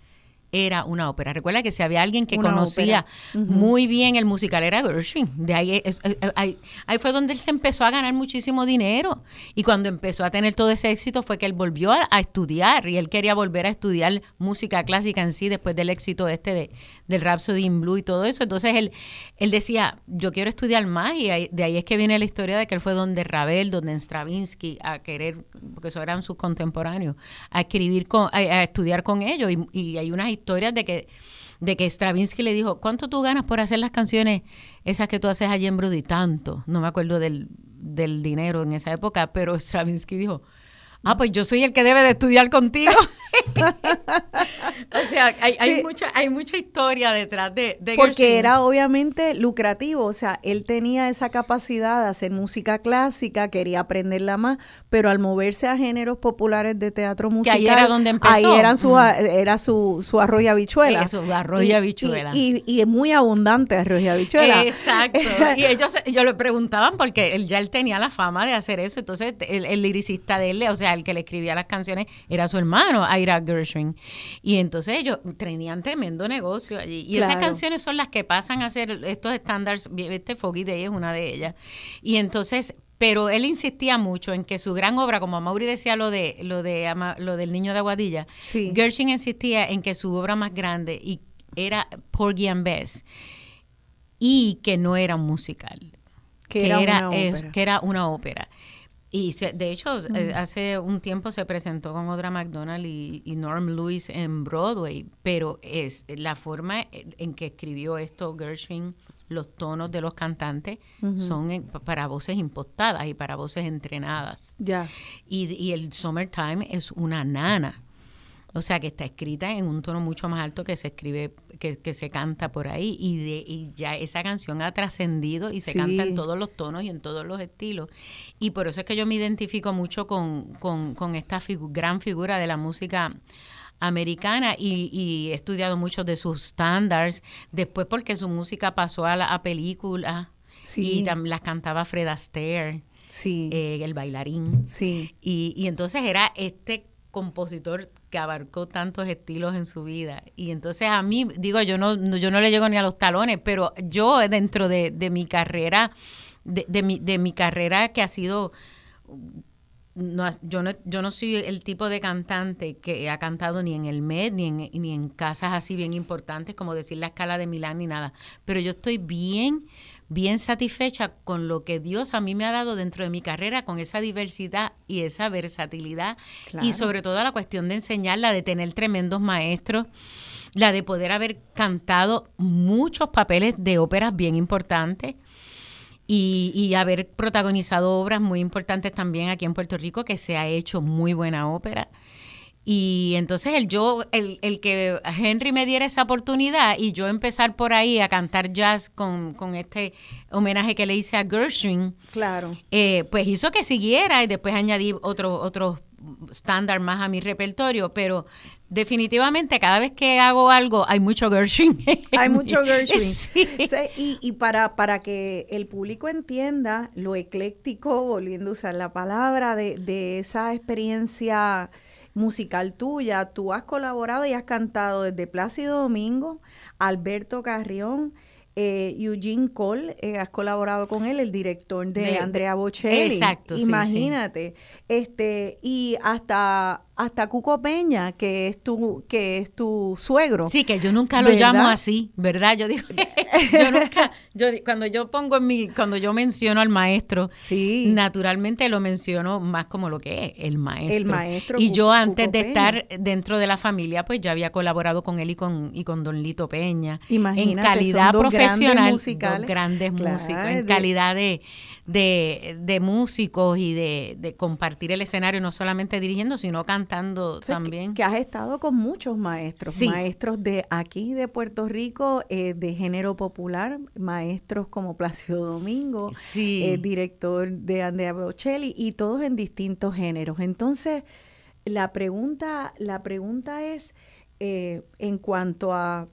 era una ópera. Recuerda que si había alguien que Una conocía muy bien el musical era Gershwin. De ahí, es- ahí, ahí fue donde él se empezó a ganar muchísimo dinero. Y cuando empezó a tener todo ese éxito fue que él volvió a, a estudiar y él quería volver a estudiar música clásica en sí después del éxito este de, del Rhapsody in Blue y todo eso. Entonces él, él decía, yo quiero estudiar más y ahí- de ahí es que viene la historia de que él fue donde Ravel, donde Stravinsky a querer, porque eso eran sus contemporáneos, a escribir, con, a, a estudiar con ellos. Y, y hay unas historias de que de que Stravinsky le dijo, ¿cuánto tú ganas por hacer las canciones esas que tú haces allí en Brody? Tanto. No me acuerdo del, del dinero en esa época, pero Stravinsky dijo, ah, pues yo soy el que debe de estudiar contigo. [LAUGHS] o sea, hay, hay, Sí. mucha, hay mucha historia detrás de, de Porque Gershwin. era obviamente lucrativo, o sea, él tenía esa capacidad de hacer música clásica, quería aprenderla más, pero al moverse a géneros populares de teatro Que musical, ahí era donde empezó. ahí eran su, Ujú. era su, su arroz y habichuela. Eso, arroz y habichuela. Y, y, y muy abundante arroz y habichuela. Exacto. [LAUGHS] Y ellos, ellos le preguntaban porque él ya él tenía la fama de hacer eso. Entonces, el, el liricista de él, o sea, el que le escribía las canciones, era su hermano, Ira Gershwin. Y entonces ellos tenían tremendo negocio allí. Y esas canciones son las que pasan a ser estos estándares. Este Foggy Day es una de ellas. Y entonces pero él insistía mucho en que su gran obra, como Mauri decía lo de lo de Ama- lo del niño de Aguadilla, Sí. Gershwin insistía en que su obra más grande y era Porgy and Bess y que no era un musical, que era, una que era una ópera. Y se- de hecho, eh, hace un tiempo se presentó con Audra McDonald y, y Norm Lewis en Broadway, pero es la forma en que escribió esto Gershwin, los tonos de los cantantes, son en- para voces impostadas y para voces entrenadas. Ya. Y, y el Summertime es una nana. O sea, que está escrita en un tono mucho más alto que se escribe, que, que se canta por ahí. Y, de, y ya esa canción ha trascendido y se Sí. canta en todos los tonos y en todos los estilos. Y por eso es que yo me identifico mucho con, con, con esta figu- gran figura de la música americana y, y he estudiado muchos de sus standards. Después porque su música pasó a la a película Sí. y las cantaba Fred Astaire, Sí. eh, el bailarín. sí. Y, y entonces era este compositor que abarcó tantos estilos en su vida. Y entonces a mí, digo, yo no, yo no le llego ni a los talones, pero yo dentro de, mi carrera, de, mi, de mi carrera que ha sido no, yo, no, yo no soy el tipo de cantante que ha cantado ni en el Met, ni en, ni en casas así bien importantes como decir la escala de Milán ni nada. Pero yo estoy bien, bien satisfecha con lo que Dios a mí me ha dado dentro de mi carrera, con esa diversidad y esa versatilidad. Claro. Y sobre todo la cuestión de enseñarla, de tener tremendos maestros la de poder haber cantado muchos papeles de óperas bien importantes y, y haber protagonizado obras muy importantes también aquí en Puerto Rico, que se ha hecho muy buena ópera. Y entonces el yo, el, el que Henry me diera esa oportunidad y yo empezar por ahí a cantar jazz con, con este homenaje que le hice a Gershwin, Claro. eh, pues hizo que siguiera y después añadí otro, otros estándar más a mi repertorio, pero definitivamente cada vez que hago algo hay mucho Gershwin. [LAUGHS] Hay mucho Gershwin. [LAUGHS] Sí. Sí, y y para, para que el público entienda lo ecléctico, volviendo a usar la palabra, de, de esa experiencia musical tuya, tú has colaborado y has cantado desde Plácido Domingo, Alberto Carrión, eh, Eugene Cole, eh, has colaborado con él, el director de, De- Andrea Bocelli. Exacto, sí, sí. Imagínate. Este, y hasta, hasta Cuco Peña, que es tu, que es tu suegro. Sí, que yo nunca lo ¿Verdad? llamo así, ¿verdad? Yo digo, [LAUGHS] yo nunca, yo cuando yo pongo en mi, cuando yo menciono al maestro, Sí. naturalmente lo menciono más como lo que es, el maestro. El maestro Y yo antes Cuco de Peña. estar dentro de la familia, pues ya había colaborado con él y con, y con Don Lito Peña. Imagínate, en calidad son dos grandes profesional, musicales. dos grandes Claro, músicos, en calidad de, de, de músicos y de, de compartir el escenario, no solamente dirigiendo, sino cantando O sea, que- también. Que, has estado con muchos maestros, Sí. maestros de aquí de Puerto Rico, eh, de género popular, maestros como Plácido Domingo, Sí. eh, director de Andrea Bocelli y todos en distintos géneros. Entonces, la pregunta, la pregunta es eh, en cuanto a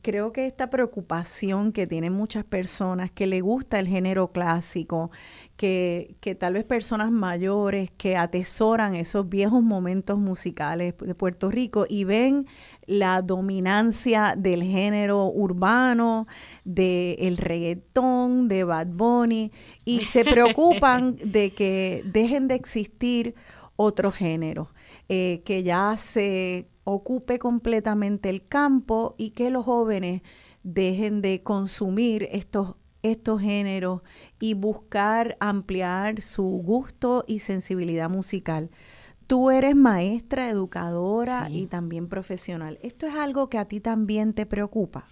creo que esta preocupación que tienen muchas personas que le gusta el género clásico, que, que tal vez personas mayores que atesoran esos viejos momentos musicales de Puerto Rico y ven la dominancia del género urbano, del el reggaetón, de Bad Bunny, y se [LAUGHS] preocupan de que dejen de existir otros géneros, eh, que ya se ocupe completamente el campo y que los jóvenes dejen de consumir estos, estos géneros y buscar ampliar su gusto y sensibilidad musical. Tú eres maestra, educadora y también profesional. ¿Esto es algo que a ti también te preocupa?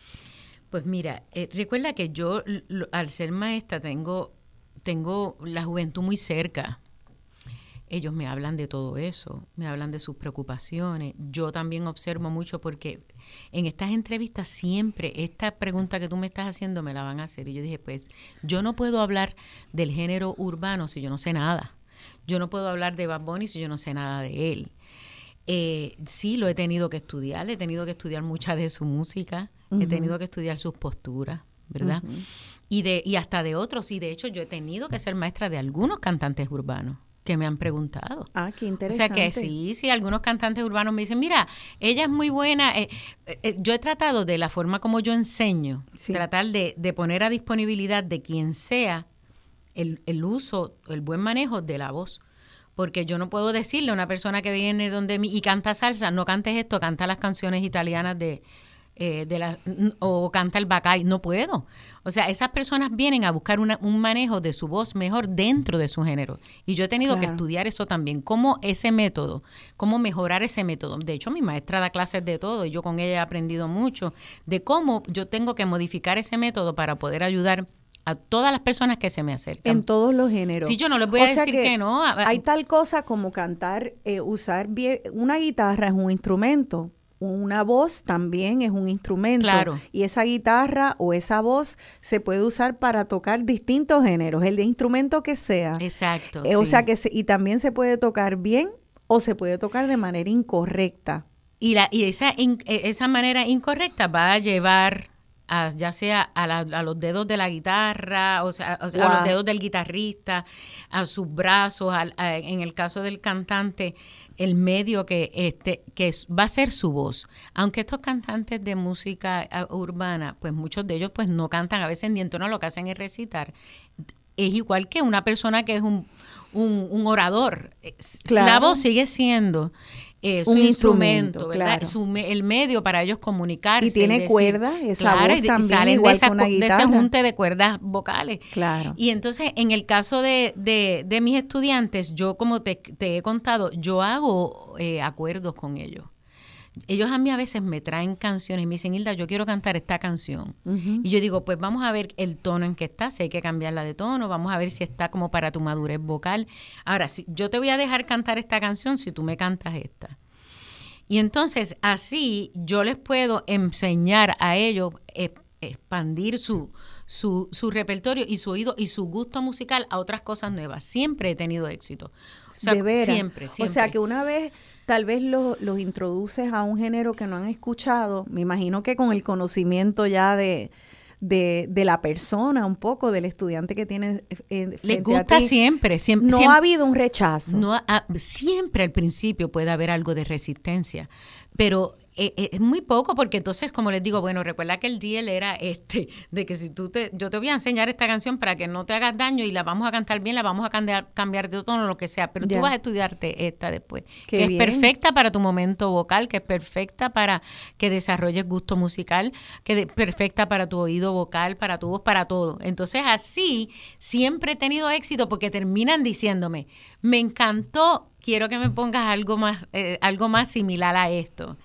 Pues mira, eh, recuerda que yo al ser maestra tengo, tengo la juventud muy cerca ellos me hablan de todo eso, me hablan de sus preocupaciones. Yo también observo mucho porque en estas entrevistas siempre esta pregunta que tú me estás haciendo me la van a hacer. Y yo dije, pues yo no puedo hablar del género urbano si yo no sé nada. Yo no puedo hablar de Bad Bunny si yo no sé nada de él. Eh, sí, lo he tenido que estudiar, he tenido que estudiar mucha de su música, he tenido que estudiar sus posturas, ¿verdad? y, de, y hasta de otros. Y de hecho yo he tenido que ser maestra de algunos cantantes urbanos que me han preguntado. Ah, qué interesante. O sea que sí, sí, algunos cantantes urbanos me dicen, mira, ella es muy buena. Eh, eh, eh, yo he tratado de la forma como yo enseño, tratar de, de, poner a disponibilidad de quien sea el, el uso, el buen manejo de la voz porque yo no puedo decirle a una persona que viene donde mí y canta salsa, no cantes esto, canta las canciones italianas de, eh, de la, o canta el bacay, no puedo. O sea, esas personas vienen a buscar un manejo de su voz mejor dentro de su género. Y yo he tenido que estudiar eso también, cómo ese método, cómo mejorar ese método. De hecho, mi maestra da clases de todo y yo con ella he aprendido mucho de cómo yo tengo que modificar ese método para poder ayudar a todas las personas que se me acercan. En todos los géneros. Sí, yo no les voy a decir que, no. Hay tal cosa como cantar, eh, usar bien, una guitarra es un instrumento, una voz también es un instrumento. Y esa guitarra o esa voz se puede usar para tocar distintos géneros, el de instrumento que sea. Exacto. Eh, o sea que y también se puede tocar bien o se puede tocar de manera incorrecta. Y, la, y esa, e, esa manera incorrecta va a llevar ya sea a, los dedos de la guitarra, o sea, a los dedos del guitarrista, a sus brazos, en el caso del cantante, el medio que este que va a ser su voz. Aunque estos cantantes de música urbana, pues muchos de ellos pues no cantan a veces ni en tono, lo que hacen es recitar. Es igual que una persona que es un, un, orador. La voz sigue siendo eh, un instrumento, ¿verdad? el medio para ellos comunicarse. Y tiene cuerdas, esa voz también, igual de, una de ese junte de cuerdas vocales. Claro. Y entonces, en el caso de, de, mis estudiantes, yo como te, te he contado, yo hago eh, acuerdos con ellos ellos a mí a veces me traen canciones y me dicen, Hilda, yo quiero cantar esta canción. Y yo digo, pues vamos a ver el tono en que está, si hay que cambiarla de tono, vamos a ver si está como para tu madurez vocal. Ahora, si yo te voy a dejar cantar esta canción si tú me cantas esta. Y entonces así yo les puedo enseñar a ellos, eh, expandir su, su, su, repertorio y su oído y su gusto musical a otras cosas nuevas. Siempre he tenido éxito. O sea, Siempre, siempre. O sea, que una vez tal vez los introduces a un género que no han escuchado, me imagino que con el conocimiento ya de, de, de, la persona, un poco del estudiante que tiene. Eh, Les gusta siempre, siempre. No ha habido un rechazo. No siempre al principio puede haber algo de resistencia, pero eh, eh, es muy poco porque entonces, como les digo, bueno, recuerda que el deal era este, [LAUGHS] de que si tú te, yo te voy a enseñar esta canción para que no te hagas daño y la vamos a cantar bien, la vamos a cambiar, cambiar de tono, lo que sea, pero tú vas a estudiarte esta después, que es perfecta para tu momento vocal, que es perfecta para que desarrolles gusto musical, que es perfecta para tu oído vocal, para tu voz, para todo. Entonces así siempre he tenido éxito porque terminan diciéndome, me encantó quiero que me pongas algo más, eh, algo más similar a esto.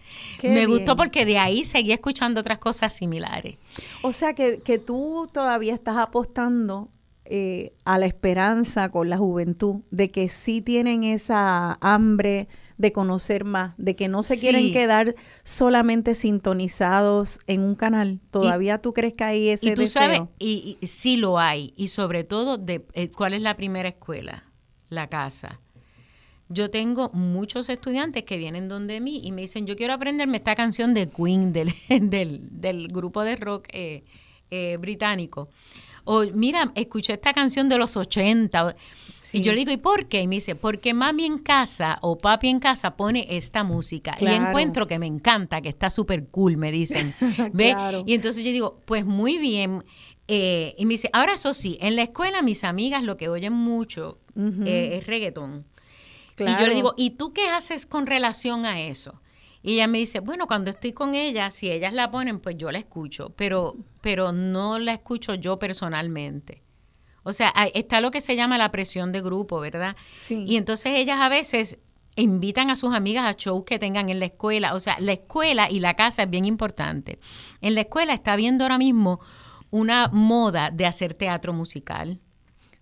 me gustó porque de ahí seguí escuchando otras cosas similares. O sea que, que tú todavía estás apostando eh, a la esperanza con la juventud de que sí tienen esa hambre de conocer más, de que no se quieren quedar solamente sintonizados en un canal. ¿Todavía tú crees que hay ese y tú Sabes, y, sí lo hay, y sobre todo, de, eh, ¿cuál es la primera escuela? La casa yo tengo muchos estudiantes que vienen donde mí y me dicen, yo quiero aprenderme esta canción de Queen, [LAUGHS] del, del, del grupo de rock eh, eh, británico. O mira, escuché esta canción de los 80. Sí. Y yo le digo, ¿y por qué? Y me dice, porque mami en casa o papi en casa pone esta música. Y encuentro que me encanta, que está súper cool, me dicen. [LAUGHS] ¿Ve? Claro. Y entonces yo digo, pues muy bien. Eh, y me dice, ahora eso sí, en la escuela mis amigas lo que oyen mucho eh, es reggaetón. Y yo le digo, ¿y tú qué haces con relación a eso? Y ella me dice, bueno, cuando estoy con ella, si ellas la ponen, pues yo la escucho, pero, pero no la escucho yo personalmente. O sea, está lo que se llama la presión de grupo, ¿verdad? Sí. Y entonces ellas a veces invitan a sus amigas a shows que tengan en la escuela. O sea, la escuela y la casa es bien importante. En la escuela está viendo ahora mismo una moda de hacer teatro musical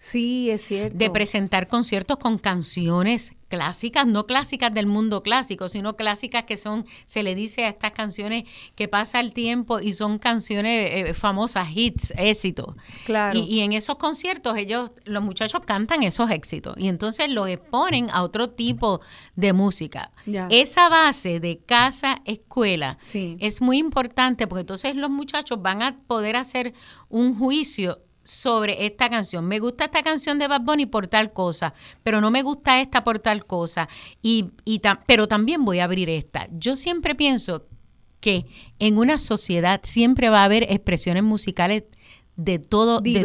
Sí, es cierto. de presentar conciertos con canciones clásicas, no clásicas del mundo clásico, sino clásicas que son, se le dice a estas canciones que pasa el tiempo y son canciones eh, famosas, hits, éxitos. Claro. Y, y en esos conciertos ellos, los muchachos cantan esos éxitos y entonces los exponen a otro tipo de música. Ya. Esa base de casa, escuela, Sí. es muy importante porque entonces los muchachos van a poder hacer un juicio sobre esta canción. Me gusta esta canción de Bad Bunny por tal cosa, pero no me gusta esta por tal cosa. Y, y ta- pero también voy a abrir esta. Yo siempre pienso que en una sociedad siempre va a haber expresiones musicales de todo, de-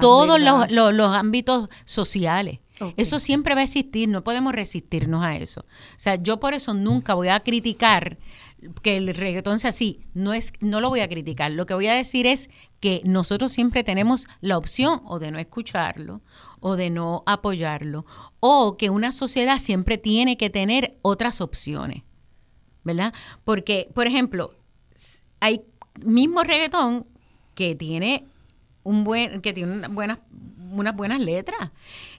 todos los, los- los ámbitos sociales. Eso siempre va a existir, no podemos resistirnos a eso. O sea, yo por eso nunca voy a criticar que el reggaetón sea así, no es no lo voy a criticar, lo que voy a decir es que nosotros siempre tenemos la opción o de no escucharlo o de no apoyarlo o que una sociedad siempre tiene que tener otras opciones. ¿Verdad? Porque, por ejemplo, hay mismo reggaetón que tiene un buen que tiene buenas unas buenas letras.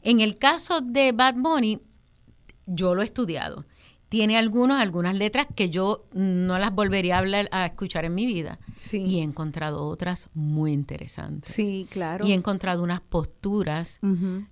En el caso de Bad Bunny, yo lo he estudiado. Tiene algunos, algunas letras que yo no las volvería a hablar, a escuchar en mi vida. Sí. Y he encontrado otras muy interesantes. Sí, claro. Y he encontrado unas posturas,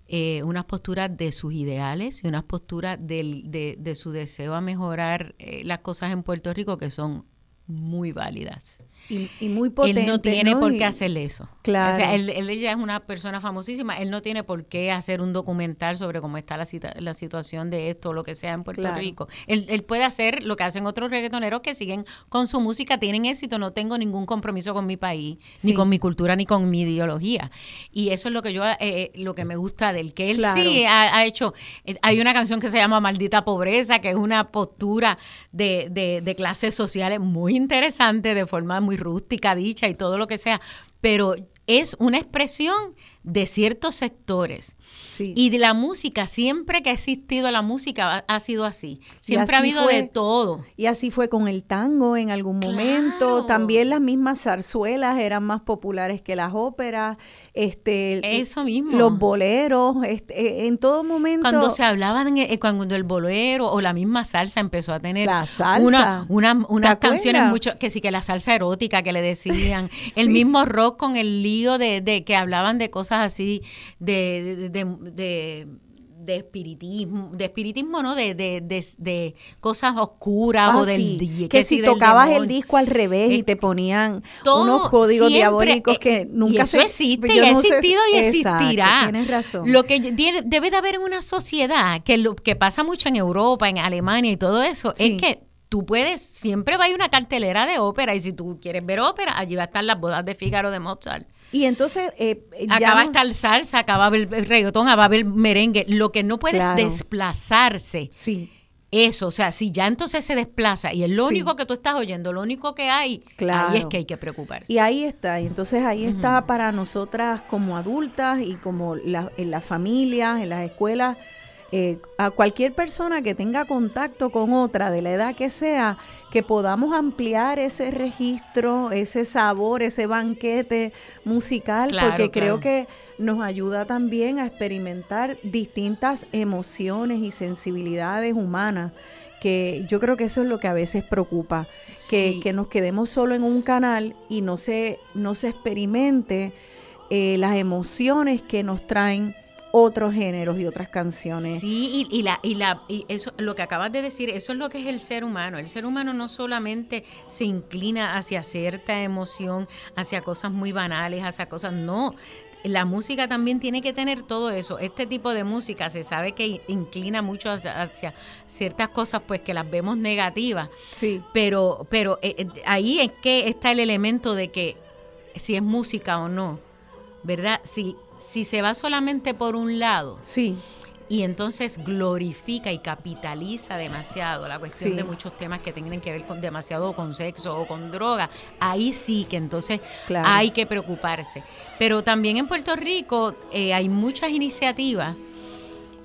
eh, unas posturas de sus ideales y unas posturas del- de, de su deseo a mejorar eh, las cosas en Puerto Rico que son muy válidas. Y, y muy potente. él no tiene por qué hacer eso. Claro. O sea, él, él ya es una persona famosísima. Él no tiene por qué hacer un documental sobre cómo está la, cita- la situación de esto o lo que sea en Puerto Claro. Rico. Él, él puede hacer lo que hacen otros reggaetoneros que siguen con su música, tienen éxito. No tengo ningún compromiso con mi país, ni con mi cultura, ni con mi ideología. Y eso es lo que yo, eh, lo que me gusta del que él Claro. sí ha, ha hecho. eh, Hay una canción que se llama Maldita Pobreza, que es una postura de, de, de clases sociales muy interesante, de forma muy rústica, dicha y todo lo que sea, pero es una expresión de ciertos sectores. Sí. Y de la música, siempre que ha existido la música, ha, sido así. Siempre ha habido fue. de todo. Y así fue con el tango en algún Claro. momento. También las mismas zarzuelas eran más populares que las óperas. Este, Eso mismo. Los boleros. Este, eh, en todo momento. Cuando se hablaba de, eh, cuando el bolero o la misma salsa empezó a tener La salsa. una- una- unas ¿Te canciones mucho que sí que la salsa erótica que le decían [LAUGHS] el mismo rock con el lío de, de que hablaban de cosas así de de, de- de- de espiritismo, de espiritismo, ¿no? De, de, de, de cosas oscuras Ah, o del sí, que si tocabas el disco al revés y te ponían todo unos códigos siempre, diabólicos eh, que nunca y eso se existe y ha no sé- existido y Exacto, existirá tienes razón. lo que debe de haber en una sociedad que lo que pasa mucho en Europa en Alemania y todo eso Sí. es que tú puedes siempre va a ir una cartelera de ópera y si tú quieres ver ópera allí va a estar las bodas de Fígaro de Mozart y entonces eh, ya acá va a no- estar salsa acá va a haber el reggaetón acá va a haber merengue lo que no puedes Claro. desplazarse sí eso, o sea, si ya entonces se desplaza y es lo Sí. único que tú estás oyendo, lo único que hay, Claro. ahí es que hay que preocuparse. Y ahí está, y entonces ahí está para nosotras como adultas y como la- en las familias, en las escuelas, eh, a cualquier persona que tenga contacto con otra, de la edad que sea, que podamos ampliar ese registro, ese sabor, ese banquete musical, Claro, porque creo que nos ayuda también a experimentar distintas emociones y sensibilidades humanas que yo creo que eso es lo que a veces preocupa, que, que nos quedemos solo en un canal y no se, no se experimente eh, las emociones que nos traen otros géneros y otras canciones. Sí, y, y la, y la, y eso, lo que acabas de decir, eso es lo que es el ser humano. El ser humano no solamente se inclina hacia cierta emoción, hacia cosas muy banales, hacia cosas, no. La música también tiene que tener todo eso. Este tipo de música se sabe que inclina mucho hacia, hacia ciertas cosas, pues que las vemos negativas. Sí. Pero, pero eh, eh, ahí es que está el elemento de que si es música o no, ¿verdad? Si, si se va solamente por un lado Sí, y entonces glorifica y capitaliza demasiado la cuestión Sí. de muchos temas que tienen que ver con demasiado con sexo o con droga, ahí sí que entonces Claro. hay que preocuparse. Pero también en Puerto Rico eh, hay muchas iniciativas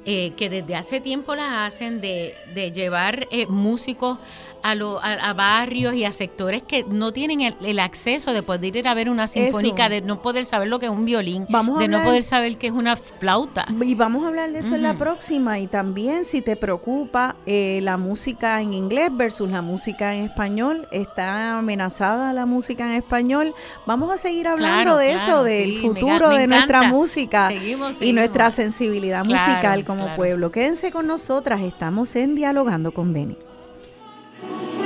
eh, que desde hace tiempo las hacen de, de llevar eh, músicos a, lo- a, a barrios y a sectores que no tienen el, el acceso de poder ir a ver una sinfónica, de no poder saber lo que es un violín, Vamos de no poder saber que es una flauta. Y vamos a hablar de eso en la próxima. Y también si te preocupa eh, la música en inglés versus la música en español, está amenazada la música en español. Vamos a seguir hablando Claro, de claro, eso, del sí, futuro me de nuestra música Seguimos, y nuestra sensibilidad Claro, musical como pueblo. Quédense con nosotras, estamos en Dialogando con Beni. Thank you.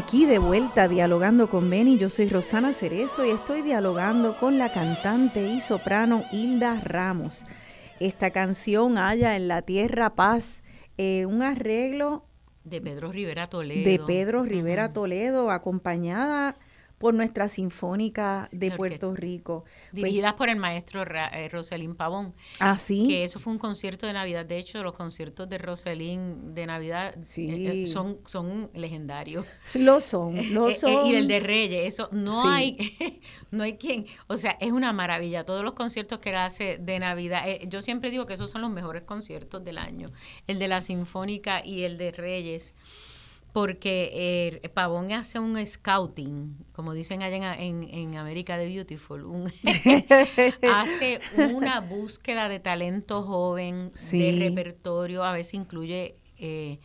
Aquí de vuelta dialogando con Beni, yo soy Rosana Cerezo y estoy dialogando con la cantante y soprano Hilda Ramos. Esta canción haya en la tierra paz, eh, un arreglo de Pedro Rivera Toledo. De Pedro Rivera Toledo, acompañada por nuestra Sinfónica de Puerto Rico. Pues Dirigidas por el maestro eh, Roselín Pavón. Ah, sí. Que eso fue un concierto de Navidad. De hecho, los conciertos de Roselín de Navidad eh, eh, son, son legendarios. Lo son, lo son. y el de Reyes, eso no hay, [LAUGHS] no hay quien. O sea, es una maravilla. Todos los conciertos que él hace de Navidad, yo siempre digo que esos son los mejores conciertos del año. El de la Sinfónica y el de Reyes porque eh, Pavón hace un scouting, como dicen allá en, en, América de Beautiful, un [LAUGHS] hace una búsqueda de talento joven, de repertorio, a veces incluye eh,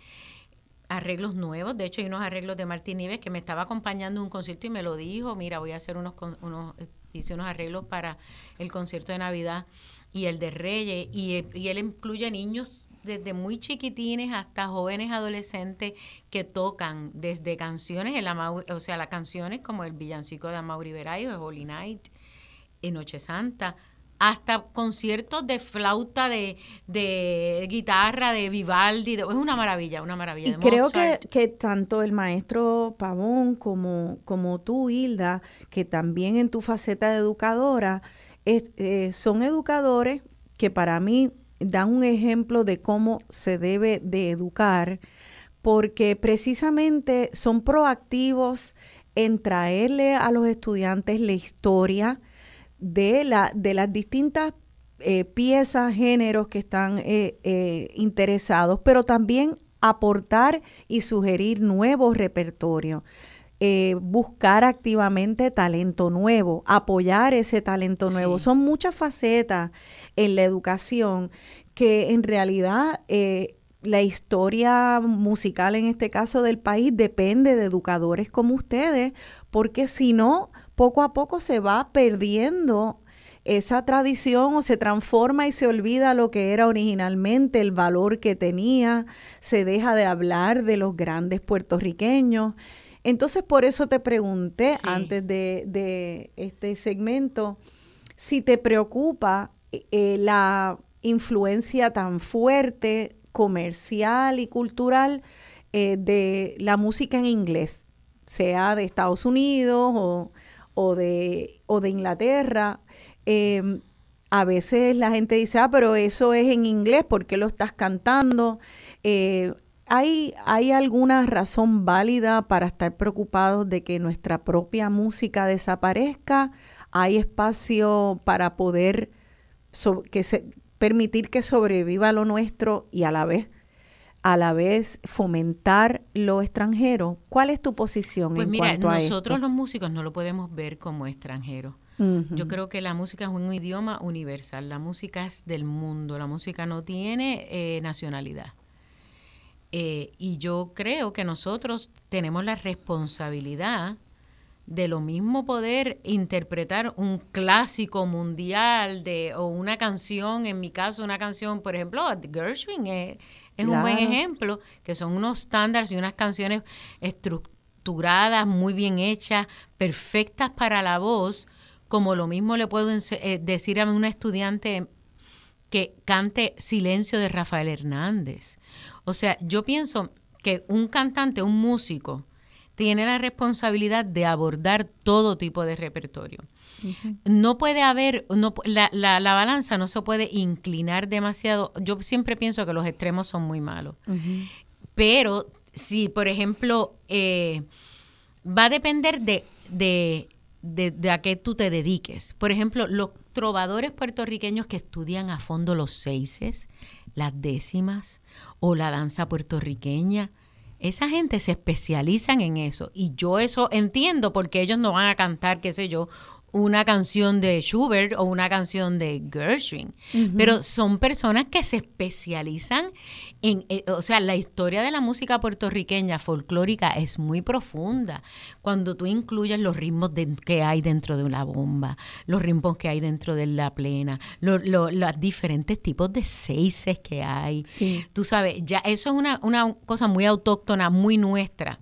arreglos nuevos, de hecho hay unos arreglos de Martín Nieves que me estaba acompañando en un concierto y me lo dijo, mira, voy a hacer unos, unos hice unos arreglos para el concierto de Navidad y el de Reyes, y, y él incluye niños desde muy chiquitines hasta jóvenes adolescentes que tocan desde canciones, en la, o sea, las canciones como el villancico de Amaury Veray o Holy Night, en Noche Santa, hasta conciertos de flauta, de, de guitarra, de Vivaldi, es una maravilla, una maravilla. Y creo que, que, tanto el maestro Pavón como, como tú, Hilda, que también en tu faceta de educadora, eh, son educadores que para mí dan un ejemplo de cómo se debe de educar, porque precisamente son proactivos en traerle a los estudiantes la historia de, la, de las distintas eh, piezas, géneros que están eh, eh, interesados, pero también aportar y sugerir nuevos repertorios. Buscar activamente talento nuevo, apoyar ese talento nuevo. Son muchas facetas en la educación que en realidad la historia musical en este caso del país depende de educadores como ustedes, porque si no, poco a poco se va perdiendo esa tradición o se transforma y se olvida lo que era originalmente, el valor que tenía, se deja de hablar de los grandes puertorriqueños. Entonces, por eso te pregunté antes de, este segmento si te preocupa eh, la influencia tan fuerte comercial y cultural eh, de la música en inglés, sea de Estados Unidos o, de, o de Inglaterra. Em, a veces la gente dice, ah, pero eso es en inglés, ¿por qué lo estás cantando? Eh, ¿hay, ¿Hay alguna razón válida para estar preocupados de que nuestra propia música desaparezca? ¿Hay espacio para poder que se, permitir que sobreviva lo nuestro y a la vez a la vez fomentar lo extranjero. ¿Cuál es tu posición pues en mira, cuanto a nosotros los músicos no lo podemos ver como extranjero. Yo creo que la música es un idioma universal, la música es del mundo, la música no tiene eh, nacionalidad. Eh, y yo creo que nosotros tenemos la responsabilidad de lo mismo poder interpretar un clásico mundial de o una canción, en mi caso una canción, por ejemplo, Gershwin es, un buen ejemplo, que son unos estándares y unas canciones estructuradas, muy bien hechas, perfectas para la voz, como lo mismo le puedo eh, decir a una estudiante que cante Silencio de Rafael Hernández. O sea, yo pienso que un cantante, un músico, tiene la responsabilidad de abordar todo tipo de repertorio. No puede haber, no, la, la, la, balanza no se puede inclinar demasiado. Yo siempre pienso que los extremos son muy malos. Pero si, por ejemplo, eh, va a depender de, de, de, a qué tú te dediques. Por ejemplo, los trovadores puertorriqueños que estudian a fondo los seises, las décimas o la danza puertorriqueña, esa gente se especializan en eso y yo eso entiendo porque ellos no van a cantar, qué sé yo, una canción de Schubert o una canción de Gershwin, pero son personas que se especializan en, eh, o sea, la historia de la música puertorriqueña folclórica es muy profunda. Cuando tú incluyes los ritmos que hay dentro de una bomba, los ritmos que hay dentro de la plena, los diferentes tipos de seises que hay, tú sabes, ya eso es una, una cosa muy autóctona, muy nuestra.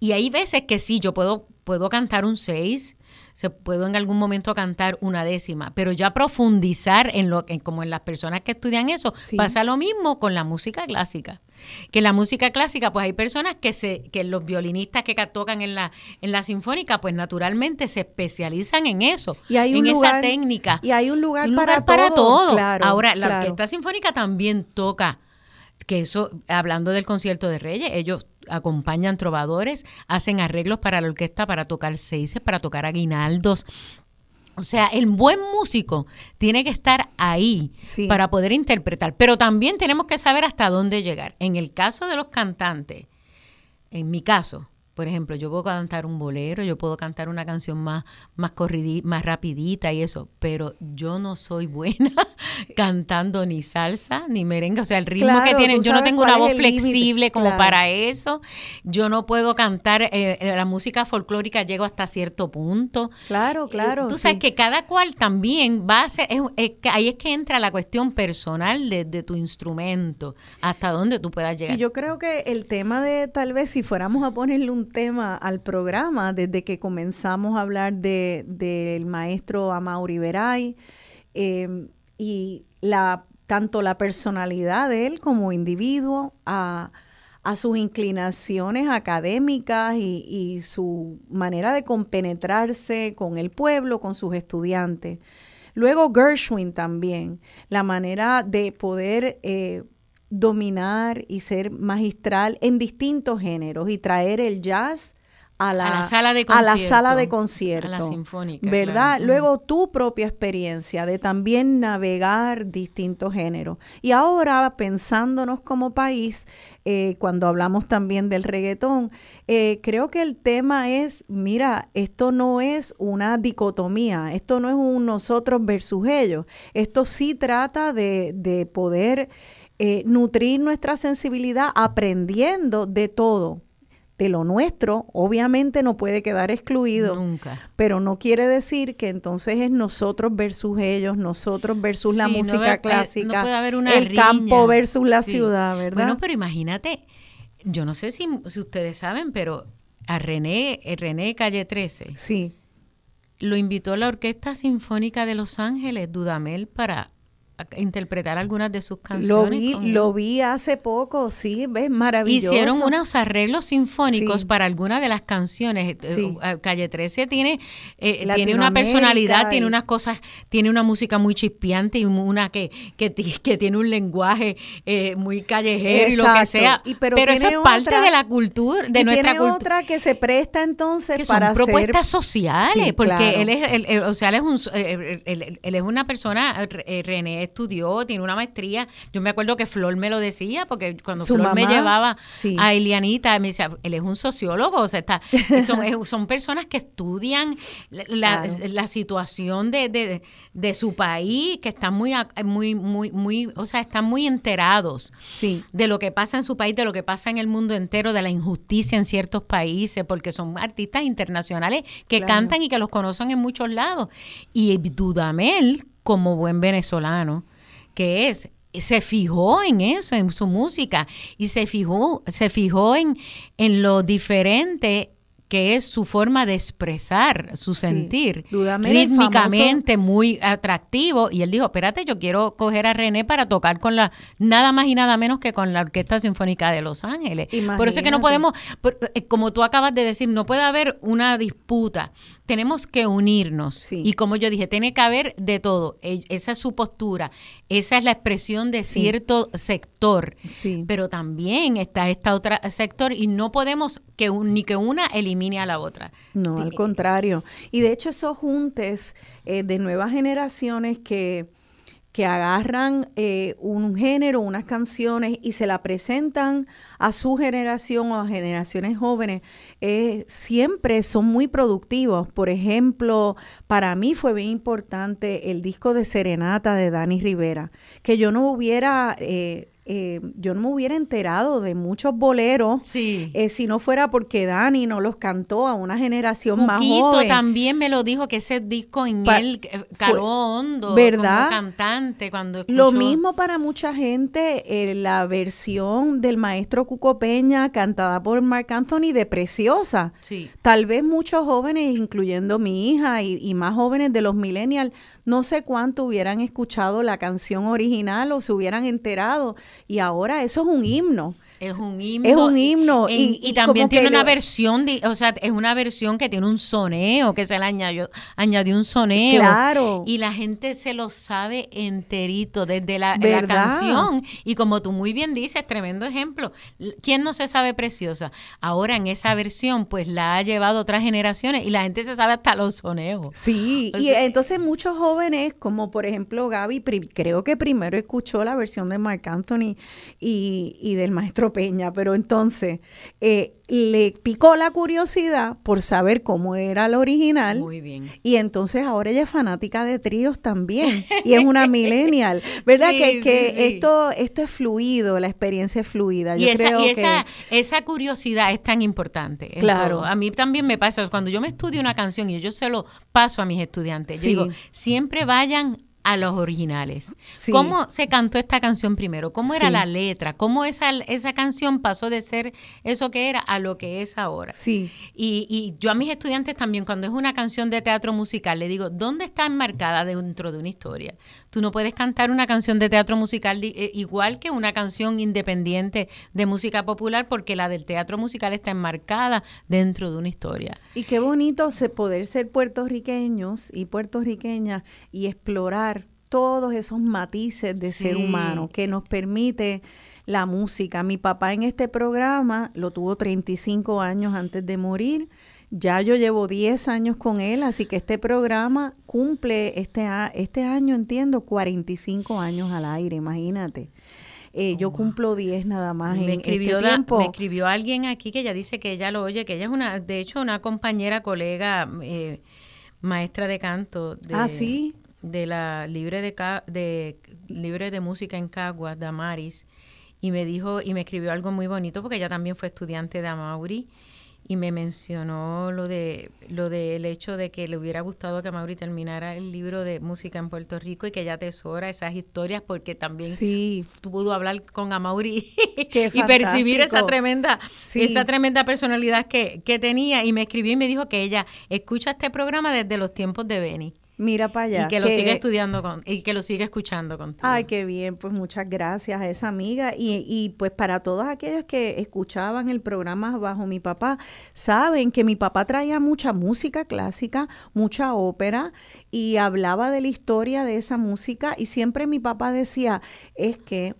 Y hay veces que sí, yo puedo, puedo cantar un 6, se puedo en algún momento cantar una décima, pero ya profundizar en lo en, como en las personas que estudian eso, Sí. pasa lo mismo con la música clásica. Que la música clásica, pues hay personas que se, que los violinistas que ca- tocan en la, en la sinfónica, pues naturalmente se especializan en eso, Y hay un en lugar, esa técnica. Y hay un lugar, Un para, lugar para todo. Claro, Ahora, la. Orquesta Sinfónica también toca, que eso, hablando del concierto de Reyes, ellos acompañan trovadores, hacen arreglos para la orquesta, para tocar seises, para tocar aguinaldos. O sea, el buen músico tiene que estar ahí Sí. para poder interpretar, pero también tenemos que saber hasta dónde llegar. En el caso de los cantantes, en mi caso, por ejemplo, yo puedo cantar un bolero, yo puedo cantar una canción más, más corridi- más rapidita y eso, pero yo no soy [LAUGHS] buena cantando ni salsa ni merengue, o sea, el ritmo Claro, que tienen, yo no tengo una voz flexible como claro. para eso, yo no puedo cantar, eh, la música folclórica llego hasta cierto punto. Claro, claro. Tú sabes sí. que cada cual también va a ser, es- es ahí es que entra la cuestión personal de, de tu instrumento, hasta dónde tú puedas llegar. Y yo creo que el tema de tal vez si fuéramos a ponerle un tema al programa desde que comenzamos a hablar de del maestro Amaury Veray eh, y la tanto la personalidad de él como individuo a, a sus inclinaciones académicas y, y su manera de compenetrarse con el pueblo, con sus estudiantes. Luego Gershwin también, la manera de poder eh, dominar y ser magistral en distintos géneros y traer el jazz a la, A la sala de a la concierto, sala de a la concierto, sinfónica, ¿verdad? claro. Luego tu propia experiencia de también navegar distintos géneros. Y ahora pensándonos como país, eh, cuando hablamos también del reggaetón, eh, creo que el tema es, mira, esto no es una dicotomía, esto no es un nosotros versus ellos, esto sí trata de, de poder eh, nutrir nuestra sensibilidad aprendiendo de todo. De lo nuestro, obviamente no puede quedar excluido, Nunca. pero no quiere decir que entonces es nosotros versus ellos, nosotros versus la no música ve- clásica, no puede haber una el riña. campo versus la Sí. ciudad, ¿verdad? Bueno, pero imagínate, yo no sé si, si ustedes saben, pero a René, eh, René Calle 13 sí, lo invitó la Orquesta Sinfónica de Los Ángeles, Dudamel, para a- interpretar algunas de sus canciones. lo vi, con lo vi hace poco, sí, ves, maravilloso. Hicieron unos arreglos sinfónicos Sí. para algunas de las canciones. Eh, Sí. eh, Calle 13 tiene, eh, tiene una personalidad, tiene unas cosas, tiene una música muy chispeante y una que, que, que tiene un lenguaje eh, muy callejero y lo que sea. Y pero pero eso es parte de la cultura, de y nuestra tiene cultura. otra que se presta entonces que son para propuestas hacer sociales, Sí, porque claro. él es, él- él- o sea, él es un, él, es una persona, eh, René estudió, tiene una maestría. Yo me acuerdo que Flor me lo decía, porque cuando Su Flor me llevaba sí. a Elianita, me decía, él es un sociólogo, o sea, está, son, son personas que estudian la, la- Claro. la situación de, de, de su país, que están muy, muy, muy, muy, o sea, están muy enterados Sí. de lo que pasa en su país, de lo que pasa en el mundo entero, de la injusticia en ciertos países, porque son artistas internacionales que Claro. cantan y que los conocen en muchos lados. Y Dudamel, como buen venezolano que es, se fijó en eso, en su música, y se fijó, se fijó en, en lo diferente que es su forma de expresar su sentir rítmicamente muy atractivo y él dijo, espérate, yo quiero coger a René para tocar con la nada más y nada menos que con la Orquesta Sinfónica de Los Ángeles. Por eso es que no Imagínate. podemos, eh, como tú acabas de decir, no puede haber una disputa. Tenemos que unirnos. Sí. Y como yo dije, tiene que haber de todo. E- Esa es su postura. Esa es la expresión de Sí. cierto sector. Sí. Pero también está esta otra sector y no podemos que un- ni que una elimine a la otra. No, al contrario. Y de hecho esos juntes eh, de nuevas generaciones que, que agarran eh, un género, unas canciones y se la presentan a su generación o a generaciones jóvenes, eh, siempre son muy productivos. Por ejemplo, para mí fue bien importante el disco de Serenata de Dani Rivera, que yo no hubiera... eh, eh, yo no me hubiera enterado de muchos boleros Sí. eh, si no fuera porque Dani no los cantó a una generación más joven. también me lo dijo que ese disco en Pa- él caló hondo ¿verdad? como cantante cuando Lo mismo para mucha gente, eh, la versión del maestro Cuco Peña cantada por Marc Anthony de Preciosa. Sí. Tal vez muchos jóvenes, incluyendo mi hija y, y más jóvenes de los millennials, no sé cuánto hubieran escuchado la canción original o se hubieran enterado. Y ahora eso es un himno. Es un himno. Es un himno, En- y- y, y también tiene una lo- versión, de, o sea, es una versión que tiene un soneo, que se le añadió, añadió un soneo. Claro. Y la gente se lo sabe enterito desde la, la canción. Y como tú muy bien dices, tremendo ejemplo. ¿Quién no se sabe preciosa? Ahora en esa versión, pues la ha llevado otras generaciones y la gente se sabe hasta los soneos. Sí, O y entonces muchos jóvenes, como por ejemplo Gaby, creo que primero escuchó la versión de Marc Anthony y, y del maestro Peña, pero entonces eh, le picó la curiosidad por saber cómo era la original. Muy bien. Y entonces ahora ella es fanática de tríos también y es una [LAUGHS] millennial, ¿verdad? Sí, que sí, que sí. esto esto es fluido, la experiencia es fluida. Y, Yo esa, creo y esa, que esa curiosidad es tan importante. Claro. todo. A mí también me pasa, cuando yo me estudio una canción y yo se lo paso a mis estudiantes, yo digo, siempre vayan a los originales. Sí. ¿Cómo se cantó esta canción primero? ¿Cómo era Sí. la letra? ¿Cómo esa, esa canción pasó de ser eso que era a lo que es ahora? sí, Y, y yo a mis estudiantes también, cuando es una canción de teatro musical, le digo, ¿dónde está enmarcada dentro de una historia? Tú no puedes cantar una canción de teatro musical eh, igual que una canción independiente de música popular, porque la del teatro musical está enmarcada dentro de una historia. Y qué bonito se poder ser puertorriqueños y puertorriqueñas y explorar todos esos matices de ser humano que nos permite la música. Mi papá en este programa lo tuvo 35 años antes de morir. Ya yo llevo 10 años con él, así que este programa cumple este, a- este año, entiendo, 45 años al aire, imagínate. Eh, yo cumplo 10 nada más en Me escribió, este da- tiempo. me escribió alguien aquí que ella dice que ella lo oye, que ella es una, de hecho, una compañera, colega, eh, maestra de canto. De, Ah, ¿sí? De la libre de, Ca- de libre de música en Caguas, Damaris, y me dijo y me escribió algo muy bonito porque ella también fue estudiante de Amaury y me mencionó lo de lo del hecho de que le hubiera gustado que Amaury terminara el libro de música en Puerto Rico y que ella atesora esas historias porque también Sí, pudo hablar con Amaury [LAUGHS] Qué [LAUGHS] y percibir esa tremenda Sí. esa tremenda personalidad que, que tenía y me escribió y me dijo que ella escucha este programa desde los tiempos de Benny mira para allá. y que lo que- sigue estudiando con y que lo sigue escuchando contigo. Ay, qué bien, pues muchas gracias a esa amiga y, y pues para todos aquellos que escuchaban el programa bajo mi papá, saben que mi papá traía mucha música clásica, mucha ópera y hablaba de la historia de esa música y siempre mi papá decía, es que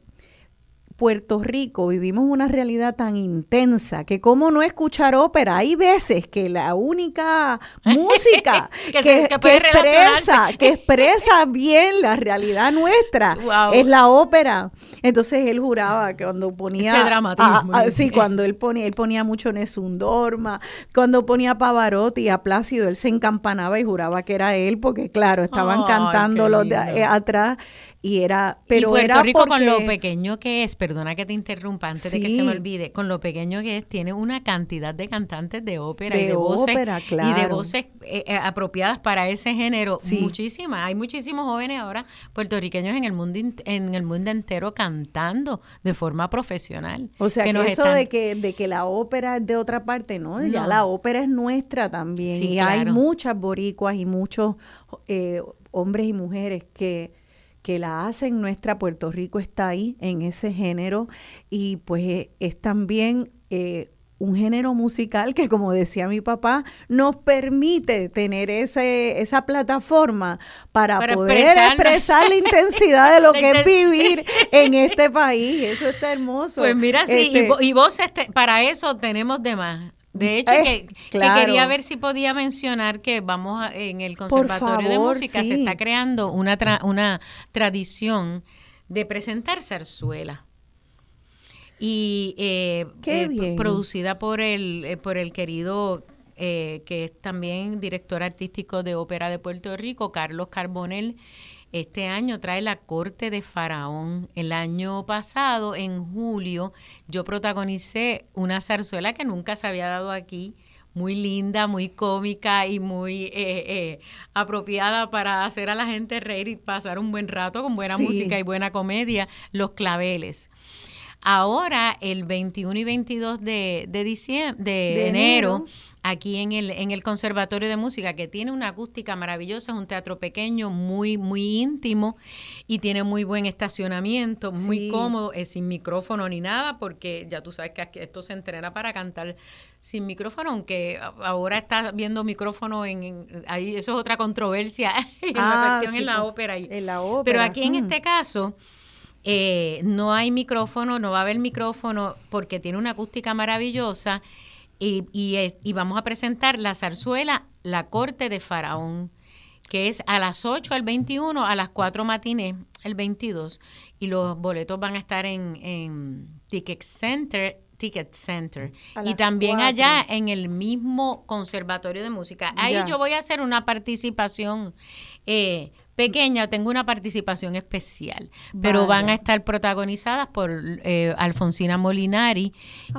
Puerto Rico vivimos una realidad tan intensa que cómo no escuchar ópera. Hay veces que la única [LAUGHS] música [LAUGHS] Que que, se- que puede que expresa, que expresa bien la realidad nuestra [LAUGHS] Wow. es la ópera. Entonces él juraba que cuando ponía Ese dramatismo, sí, cuando él ponía él ponía mucho Nessun Dorma, cuando ponía Pavarotti a Plácido él se encampanaba y juraba que era él porque claro, estaban Ay, cantando los de eh, atrás y era pero y Puerto era Rico porque con lo pequeño que es, perdona que te interrumpa antes de que se me olvide, con lo pequeño que es, tiene una cantidad de cantantes de ópera y De de voces ópera, y de claro. voces eh, eh, apropiadas para ese género, Sí. muchísimas. Hay muchísimos jóvenes ahora puertorriqueños en el mundo en el mundo entero cantando de forma profesional. O sea, que, nos eso están- de que de que la ópera es de otra parte, ¿no? Ya la ópera es nuestra también. Sí, y hay claro. muchas boricuas y muchos eh, hombres y mujeres que, que la hacen nuestra. Puerto Rico está ahí en ese género. Y pues eh, es también eh, un género musical que, como decía mi papá, nos permite tener ese, esa plataforma para, Para poder expresar la intensidad de lo [LAUGHS] que es vivir en este país. Eso está hermoso. Pues mira, sí, y, Este, vo- y voces, te- para eso tenemos de más. De hecho, Eh, que, quería ver si podía mencionar que vamos a- en el Conservatorio de Música sí. se está creando una, tra- una tradición de presentar zarzuela. Y eh, eh, producida por el, eh, por el querido, eh, que es también director artístico de Ópera de Puerto Rico, Carlos Carbonell. Este año trae la corte de Faraón. El año pasado, en julio, yo protagonicé una zarzuela que nunca se había dado aquí, muy linda, muy cómica y muy eh, eh, apropiada para hacer a la gente reír y pasar un buen rato con buena Sí. música y buena comedia, Los Claveles. Ahora, el 21 y 22 de, de, diciem- de, De enero, enero. Aquí en el, en el Conservatorio de Música, que tiene una acústica maravillosa, es un teatro pequeño, muy, muy íntimo y tiene muy buen estacionamiento, muy Sí. cómodo, es sin micrófono ni nada, porque ya tú sabes que esto se entrena para cantar sin micrófono, aunque ahora está viendo micrófono en, en- ahí eso es otra controversia [LAUGHS] en la Ah, cuestión sí, en la pues, ópera. y- en la ópera, Pero aquí en mm. este caso eh, no hay micrófono, no va a haber micrófono porque tiene una acústica maravillosa y, y, y vamos a presentar la zarzuela La Corte de Faraón, que es a las 8 el 21, a las 4 matines el 22 y los boletos van a estar en, en Ticket Center. Ticket Center y también 4. allá en el mismo conservatorio de música. Ahí Ya. yo voy a hacer una participación eh, pequeña, tengo una participación especial, pero van a estar protagonizadas por eh, Alfonsina Molinari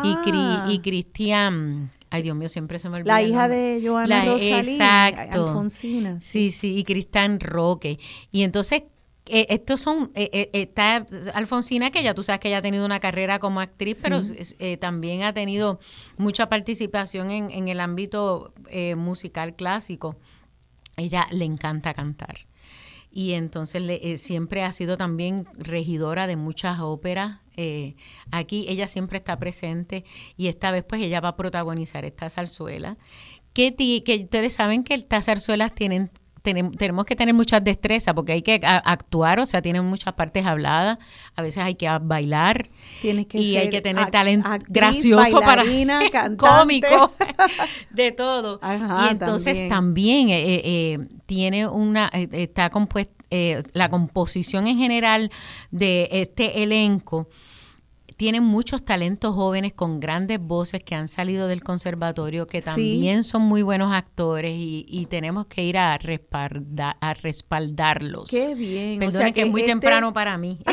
y, Ah. y Cristian. Ay, Dios mío, siempre se me olvida. La hija de Joana La- Rosalí, Exacto. Alfonsina. Sí, sí, y Cristian Roque. Y entonces, eh, estos son, eh, eh, está Alfonsina, que ya tú sabes que ella ha tenido una carrera como actriz, pero eh, también ha tenido mucha participación en, en el ámbito musical clásico. Ella le encanta cantar. Y entonces le- eh, siempre ha sido también regidora de muchas óperas. eh, aquí ella siempre está presente y esta vez pues ella va a protagonizar esta zarzuela. Que, que ustedes saben que estas zarzuelas tienen, tenem- tenemos que tener muchas destrezas porque hay que a- actuar, o sea, tienen muchas partes habladas, a veces hay que bailar Tienes que y hay que tener talento gracioso para [LAUGHS] cómico [LAUGHS] de todo. Ajá, y entonces también. también, eh, eh, eh, tiene una eh, está compuesta la composición en general de este elenco tienen muchos talentos jóvenes con grandes voces que han salido del conservatorio que Sí. también son muy buenos actores y, y tenemos que ir a, respalda- a respaldarlos. Qué bien. o Perdonen sea que, es muy este- temprano para mí. [LAUGHS]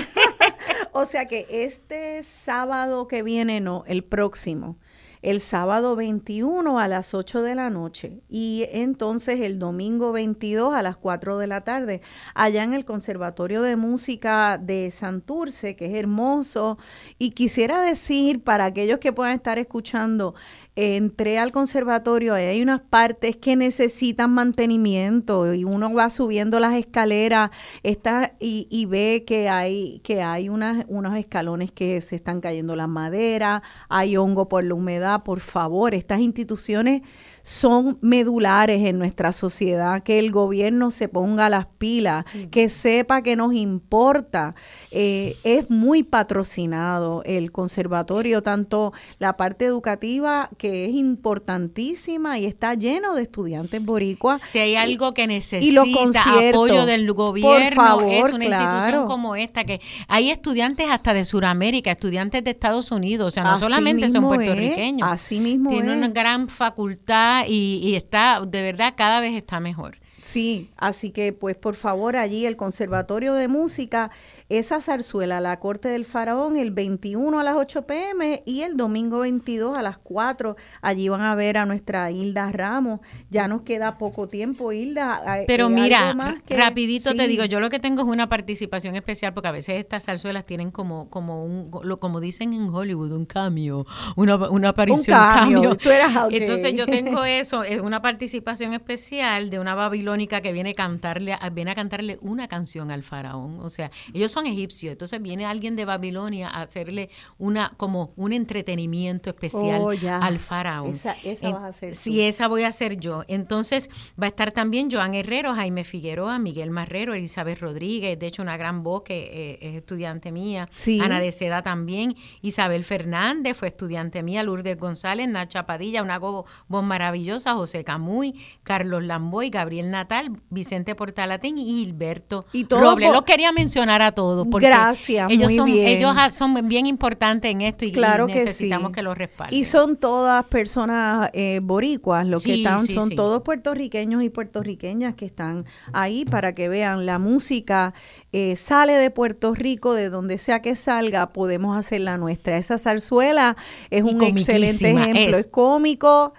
O sea que este sábado que viene, no, el próximo, el sábado 21 a las 8 de la noche y entonces el domingo 22 a las 4 de la tarde, allá en el Conservatorio de Música de Santurce, que es hermoso. Y quisiera decir para aquellos que puedan estar escuchando, entré al conservatorio, ahí hay unas partes que necesitan mantenimiento y uno va subiendo las escaleras está, y, y ve que hay, que hay unas, unos escalones que se están cayendo las maderas, hay hongo por la humedad. Por favor, estas instituciones son medulares en nuestra sociedad, que el gobierno se ponga las pilas, que sepa que nos importa. Eh, es muy patrocinado el conservatorio, tanto la parte educativa, que es importantísima y está lleno de estudiantes boricuas. Si hay algo que necesita y los apoyo del por gobierno, favor, es una claro. institución como esta, que hay estudiantes hasta de Sudamérica, estudiantes de Estados Unidos, o sea, no Así solamente son es, puertorriqueños. Así mismo Tiene es. una gran facultad y, y está, de verdad, cada vez está mejor. Sí, así que pues por favor allí el Conservatorio de Música, esa zarzuela, la Corte del Faraón, el 21 a las 8 pm y el domingo 22 a las 4. Allí van a ver a nuestra Hilda Ramos. Ya nos queda poco tiempo, Hilda. eh, Pero eh, mira, más que- rapidito te digo, yo lo que tengo es una participación especial porque a veces estas zarzuelas tienen como como un lo- como dicen en Hollywood, un cambio, una, una aparición, cambio, tú eras. Entonces yo tengo eso, es una participación especial de una babilónica que viene a cantarle viene a cantarle una canción al faraón, o sea, ellos son egipcios, entonces viene alguien de Babilonia a hacerle una como un entretenimiento especial Oh, al faraón. Esa- esa vas a hacer tú. Sí, esa voy a hacer yo. Entonces va a estar también Joan Herrero, Jaime Figueroa, Miguel Marrero, Elizabeth Rodríguez, de hecho una gran voz que eh, es estudiante mía, Sí. Ana de Seda también, Isabel Fernández fue estudiante mía, Lourdes González, Nacha Padilla, una voz maravillosa, José Camuy, Carlos Lamboy, Gabriel natal, Vicente Portalatín y Gilberto Y todo Robles. por- Los quería mencionar a todos porque Gracias, ellos muy son, bien. ellos ah, son bien importantes en esto y, y Claro que necesitamos sí. que los respalden. Y son todas personas eh, boricuas, los que están, sí, son todos puertorriqueños y puertorriqueñas que están ahí para que vean la música eh, sale de Puerto Rico, de donde sea que salga, podemos hacer la nuestra. Esa zarzuela es Y un excelente ejemplo, es. es, cómico.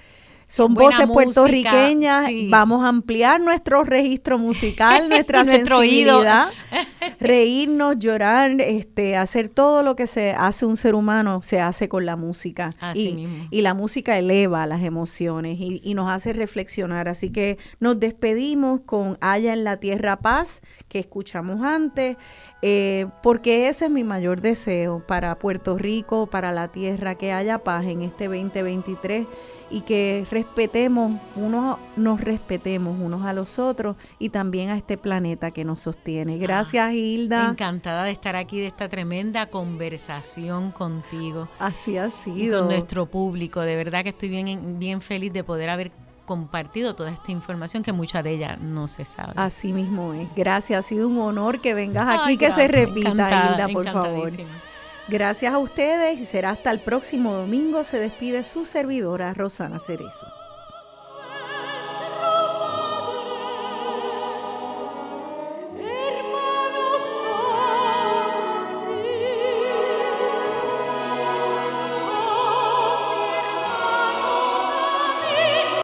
Son Buena voces música, puertorriqueñas, sí. vamos a ampliar nuestro registro musical, [LAUGHS] nuestra sensibilidad, [LAUGHS] reírnos, llorar, este, hacer todo lo que se hace un ser humano, se hace con la música. Así y, mismo. y la música eleva las emociones y, y nos hace reflexionar. Así que nos despedimos con Haya en la Tierra Paz, que escuchamos antes, eh, porque ese es mi mayor deseo para Puerto Rico, para la tierra, que haya paz en este 2023 y que respetemos, unos nos respetemos unos a los otros y también a este planeta que nos sostiene. Gracias, Hilda. Encantada de estar aquí, de esta tremenda conversación contigo Así ha y sido. con nuestro público. De verdad que estoy bien, bien feliz de poder haber compartido toda esta información que mucha de ella no se sabe. Así mismo es. Gracias, ha sido un honor que vengas aquí, Ay, que se gracias, repita, encantada, Hilda, por favor. Gracias a ustedes y será hasta el próximo domingo. Se despide su servidora, Rosana Cerezo.